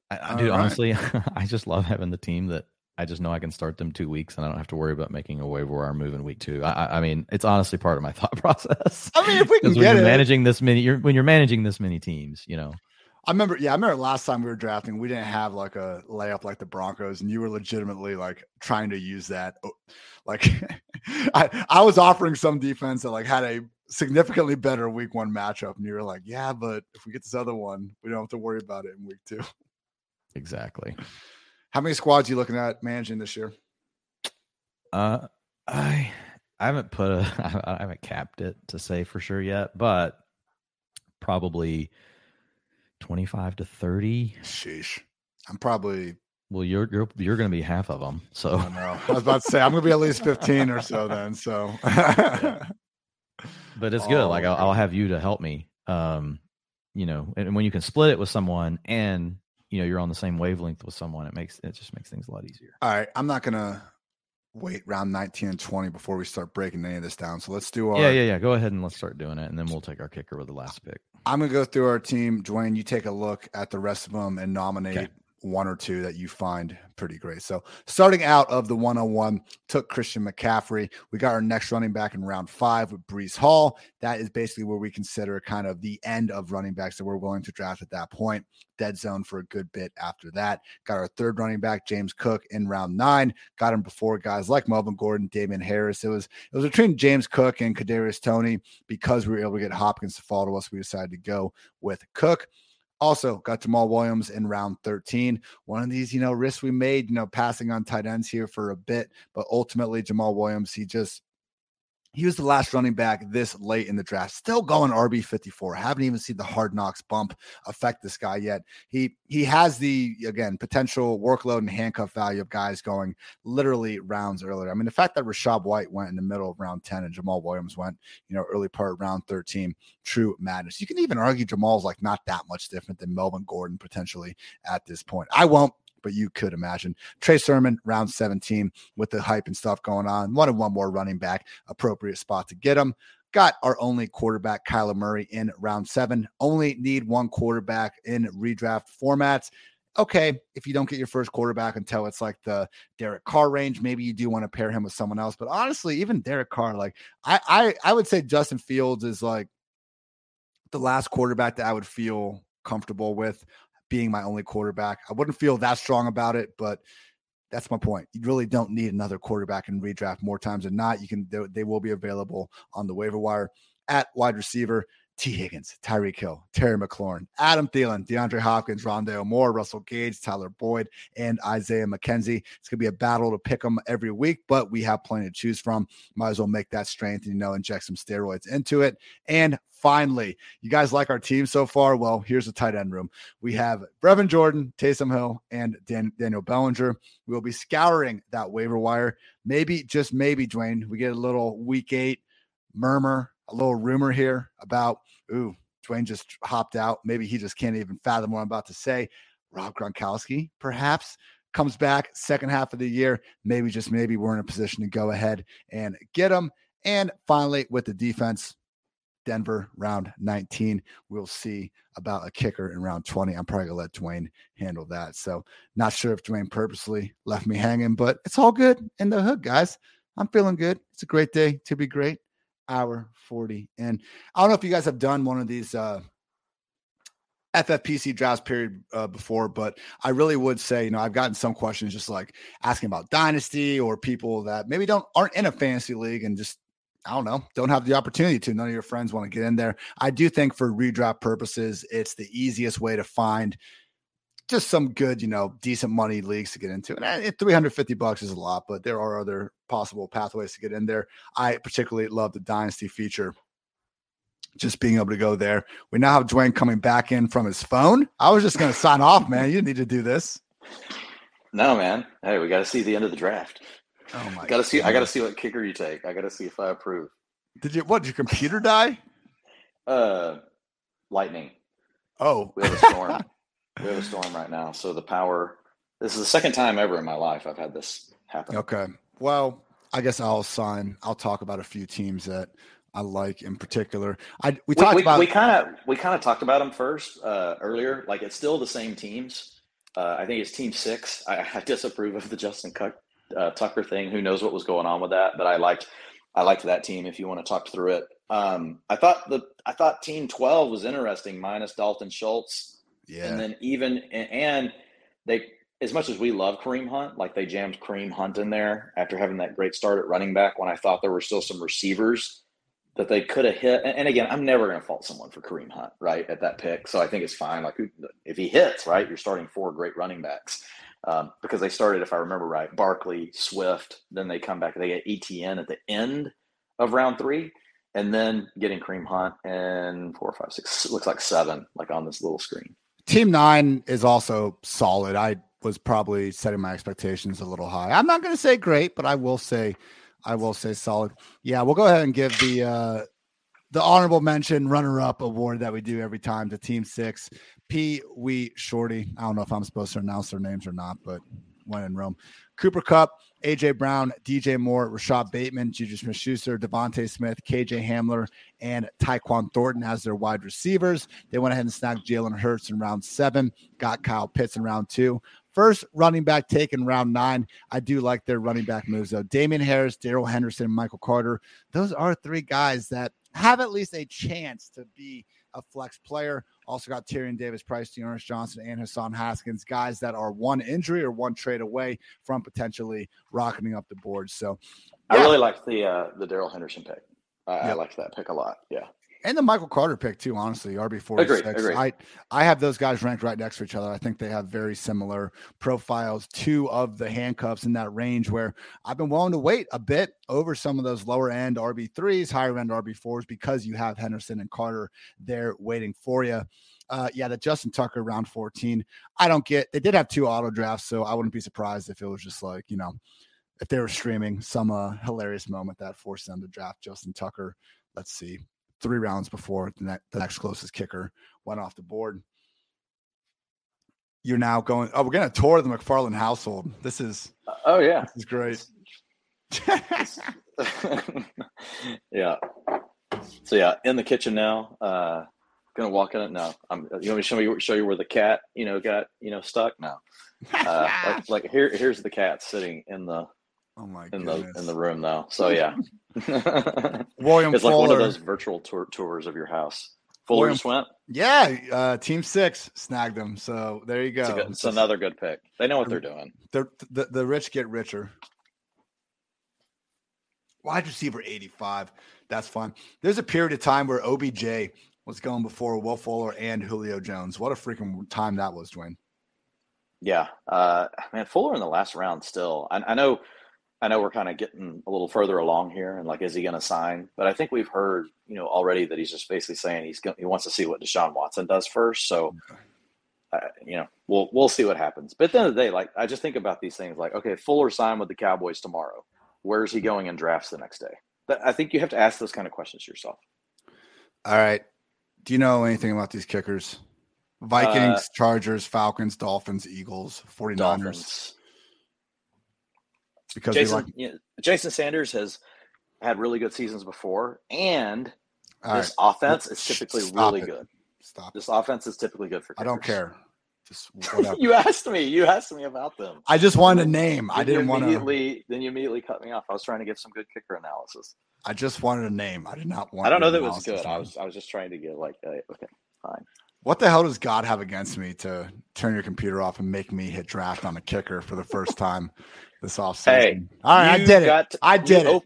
I, I dude, right. honestly, [laughs] I just love having the team that I just know I can start them two weeks and I don't have to worry about making a waiver wire move in week two. I, I mean, it's honestly part of my [laughs] thought process. I mean, if we can get it. managing this many, you're, when you're managing this many teams, you know. I remember, yeah, I remember last time we were drafting, we didn't have like a layup like the Broncos, and you were legitimately like trying to use that. Oh, like, [laughs] [laughs] I I was offering some defense that like had a significantly better week one matchup, and you were like, yeah, but if we get this other one, we don't have to worry about it in week two. Exactly. How many squads are you looking at managing this year? Uh, I I haven't put a [laughs] I haven't capped it to say for sure yet, but probably twenty five to thirty. Sheesh, I'm probably. Well, you're you're you're going to be half of them. So I know. I was about to say I'm going to be at least fifteen or so then. So, yeah. but it's good. like I'll, I'll, have you to help me. Um, you know, and when you can split it with someone and you know you're on the same wavelength with someone it makes it just makes things a lot easier all right i'm not gonna wait round 19 and 20 before we start breaking any of this down so let's do our yeah yeah yeah go ahead and let's start doing it and then we'll take our kicker with the last pick i'm gonna go through our team dwain you take a look at the rest of them and nominate okay one or two that you find pretty great. So starting out of the 101, took Christian McCaffrey. We got our next running back in round five with Breece Hall. That is basically where we consider kind of the end of running backs that we're willing to draft at that point. Dead zone for a good bit after that. Got our third running back, James Cook, in round nine. Got him before guys like Melvin Gordon, Damien Harris. It was it was between James Cook and Kadarius Toney because we were able to get Hopkins to fall to us. We decided to go with Cook. Also got Jamaal Williams in round 13. One of these, you know, risks we made, you know, passing on tight ends here for a bit, but ultimately Jamaal Williams, he just he was the last running back this late in the draft, still going RB 54. Haven't even seen the hard knocks bump affect this guy yet. He he has the again potential workload and handcuff value of guys going literally rounds earlier. I mean, the fact that Rachaad White went in the middle of round 10 and Jamaal Williams went, you know, early part round 13, true madness. You can even argue Jamaal's like not that much different than Melvin Gordon potentially at this point. I won't but you could imagine. Trey Sermon, round 17, with the hype and stuff going on. Wanted one more running back, appropriate spot to get him. Got our only quarterback, Kyler Murray, in round seven. Only need one quarterback in redraft formats okay, if you don't get your first quarterback until it's like the Derek Carr range, maybe you do want to pair him with someone else. But honestly, even Derek Carr, like I I I would say Justin Fields is like the last quarterback that I would feel comfortable with being my only quarterback. I wouldn't feel that strong about it, but that's my point. You really don't need another quarterback in redraft more times than not. You can they, they will be available on the waiver wire at wide receiver. Tee Higgins, Tyreek Hill, Terry McLaurin, Adam Thielen, DeAndre Hopkins, Rondale Moore, Russell Gage, Tyler Boyd, and Isaiah McKenzie. It's going to be a battle to pick them every week, but we have plenty to choose from. Might as well make that strength and, you know, inject some steroids into it. And finally, you guys like our team so far? Well, here's the tight end room. We have Brevin Jordan, Taysom Hill, and Dan- Daniel Bellinger. We will be scouring that waiver wire. Maybe, just maybe, Dwain, we get a little week eight murmur a little rumor here about, ooh, Dwain just hopped out. Maybe he just can't even fathom what I'm about to say. Rob Gronkowski, perhaps, comes back second half of the year. Maybe, just maybe, we're in a position to go ahead and get him. And finally, with the defense, Denver round 19. We'll see about a kicker in round 20. I'm probably gonna let Dwain handle that. So not sure if Dwain purposely left me hanging, but it's all good in the hood, guys. I'm feeling good. It's a great day to be great hour 40. And I don't know if you guys have done one of these uh, FFPC drafts period uh, before, but I really would say, you know, I've gotten some questions just like asking about dynasty or people that maybe don't aren't in a fantasy league and just I don't know, don't have the opportunity to. None of your friends want to get in there. I do think for redraft purposes, it's the easiest way to find just some good, you know, decent money leagues to get into. And eh, 350 bucks is a lot, but there are other possible pathways to get in there. I particularly love the dynasty feature. Just being able to go there. We now have Dwain coming back in from his phone. I was just going to sign off, man. You need to do this. No, man. Hey, we got to see the end of the draft. Oh my! Got to see. I got to see what kicker you take. I got to see if I approve. Did you? What? Did your computer die? Uh, lightning. Oh, we have a storm. [laughs] we have a storm right now. So the power. This is the second time ever in my life I've had this happen. Okay. Well, I guess I'll sign. I'll talk about a few teams that I like in particular. I we, we talked we, about we kind of we kind of talked about them first uh, earlier. Like it's still the same teams. Uh, I think it's Team Six. I, I disapprove of the Justin Cook, uh, Tucker thing. Who knows what was going on with that? But I liked I liked that team. If you want to talk through it, um, I thought the I thought Team Twelve was interesting, minus Dalton Schultz. Yeah. And then even and they as much as we love Kareem Hunt, like they jammed Kareem Hunt in there after having that great start at running back when I thought there were still some receivers that they could have hit. And, again, I'm never going to fault someone for Kareem Hunt, right, at that pick. So I think it's fine. Like if he hits, right, you're starting four great running backs. Um, because they started, if I remember right, Barkley, Swift, then they come back, they get ETN at the end of round three, and then getting Kareem Hunt and four, five, six, looks like seven, like on this little screen. Team nine is also solid. I was probably setting my expectations a little high. I'm not going to say great, but I will say, I will say solid. Yeah, we'll go ahead and give the uh, the honorable mention runner up award that we do every time to Team Six. P. Wee Shorty. I don't know if I'm supposed to announce their names or not, but when in Rome. Cooper Kupp, AJ Brown, DJ Moore, Rashod Bateman, Juju Smith Schuster, DeVonta Smith, KJ Hamler, and Tyquan Thornton as their wide receivers. They went ahead and snagged Jalen Hurts in round seven, got Kyle Pitts in round two. First running back take in round nine. I do like their running back moves though. Damien Harris, Darrell Henderson, Michael Carter. Those are three guys that have at least a chance to be a flex player. Also got Tyrion Davis Price, D'Ernest Johnson, and Hassan Haskins, guys that are one injury or one trade away from potentially rocketing up the board. So yeah. I really like the uh, the Darrell Henderson pick. I, yep. I like that pick a lot. Yeah and the Michael Carter pick too. Honestly, RB forty six. I I have those guys ranked right next to each other. I think they have very similar profiles. Two of the handcuffs in that range where I've been willing to wait a bit over some of those lower end RB threes, higher end RB fours because you have Henderson and Carter there waiting for you. Uh, yeah, the Justin Tucker round 14. I don't get they did have two auto drafts, so I wouldn't be surprised if it was just like, you know, if they were streaming some uh, hilarious moment that forced them to draft Justin Tucker. Let's see three rounds before the, ne- the next closest kicker went off the board. You're now going. Oh, we're going to tour the McFarland household. This is. Oh yeah, this is great. [laughs] yeah. So yeah, in the kitchen now. Uh, gonna walk in it now. I'm. You want me to show you show you where the cat you know got you know stuck now. Uh, like, [laughs] like here here's the cat sitting in the Oh my in goodness. the in the room though. So yeah, [laughs] William it's Fuller. like one of those virtual tour, tours of your house. Fuller William, just went. Yeah, uh, Team Six snagged them. So there you go. It's, good, it's another good pick. They know what they're doing. The, the the rich get richer. Wide receiver 85. That's fun. There's a period of time where OBJ was going before Will Fuller and Julio Jones. What a freaking time that was, Dwain. Yeah, uh, man, Fuller in the last round still. I, I know, I know, we're kind of getting a little further along here, and like, is he going to sign? But I think we've heard, you know, already that he's just basically saying he's going, he wants to see what Deshaun Watson does first. So, uh, you know, we'll we'll see what happens. But at the end of the day, like, I just think about these things like, okay, Fuller signed with the Cowboys tomorrow. Where's he going in drafts the next day? But I think you have to ask those kind of questions yourself. All right. Do you know anything about these kickers? Vikings, uh, Chargers, Falcons, Dolphins, Eagles, 49ers. Dolphins. Because Jason, like- you know, Jason Sanders has had really good seasons before, and All this right. offense is typically really it. good. Stop. This offense is typically good for. Kickers. I don't care. Just [laughs] you asked me. You asked me about them. I just wanted a name. Then I didn't want to. Then you immediately cut me off. I was trying to give some good kicker analysis. I just wanted a name. I did not want. I don't know that was good. I was. I was just trying to get like, uh, okay, fine. What the hell does God have against me to turn your computer off and make me hit draft on a kicker for the first time this offseason? Hey, all right, I did it. To, I did it. Op-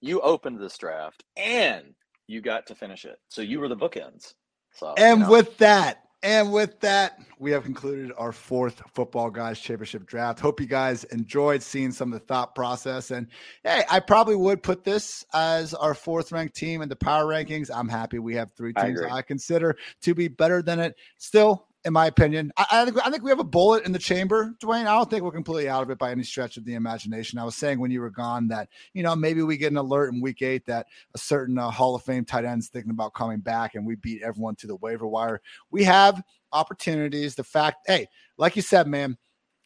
you opened this draft and you got to finish it, so you were the bookends. So, and you know. with that, and with that, we have concluded our fourth Footballguys Championship draft. Hope you guys enjoyed seeing some of the thought process. And hey, I probably would put this as our fourth ranked team in the power rankings. I'm happy we have three teams I, I consider to be better than it. Still, in my opinion. I, I, think I think we have a bullet in the chamber, Dwain. I don't think we're completely out of it by any stretch of the imagination. I was saying when you were gone that you know maybe we get an alert in week eight that a certain uh, Hall of Fame tight end is thinking about coming back, and we beat everyone to the waiver wire. We have opportunities. The fact, hey, like you said, man.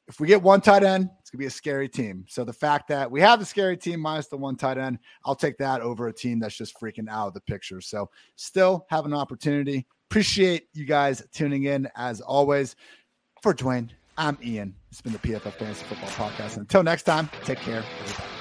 If we get one tight end, it's gonna be a scary team. So the fact that we have the scary team minus the one tight end, I'll take that over a team that's just freaking out of the picture. So still have an opportunity. Appreciate you guys tuning in as always. For Dwain, I'm Ian. It's been the PFF Fantasy Football Podcast. Until next time, take care, everybody.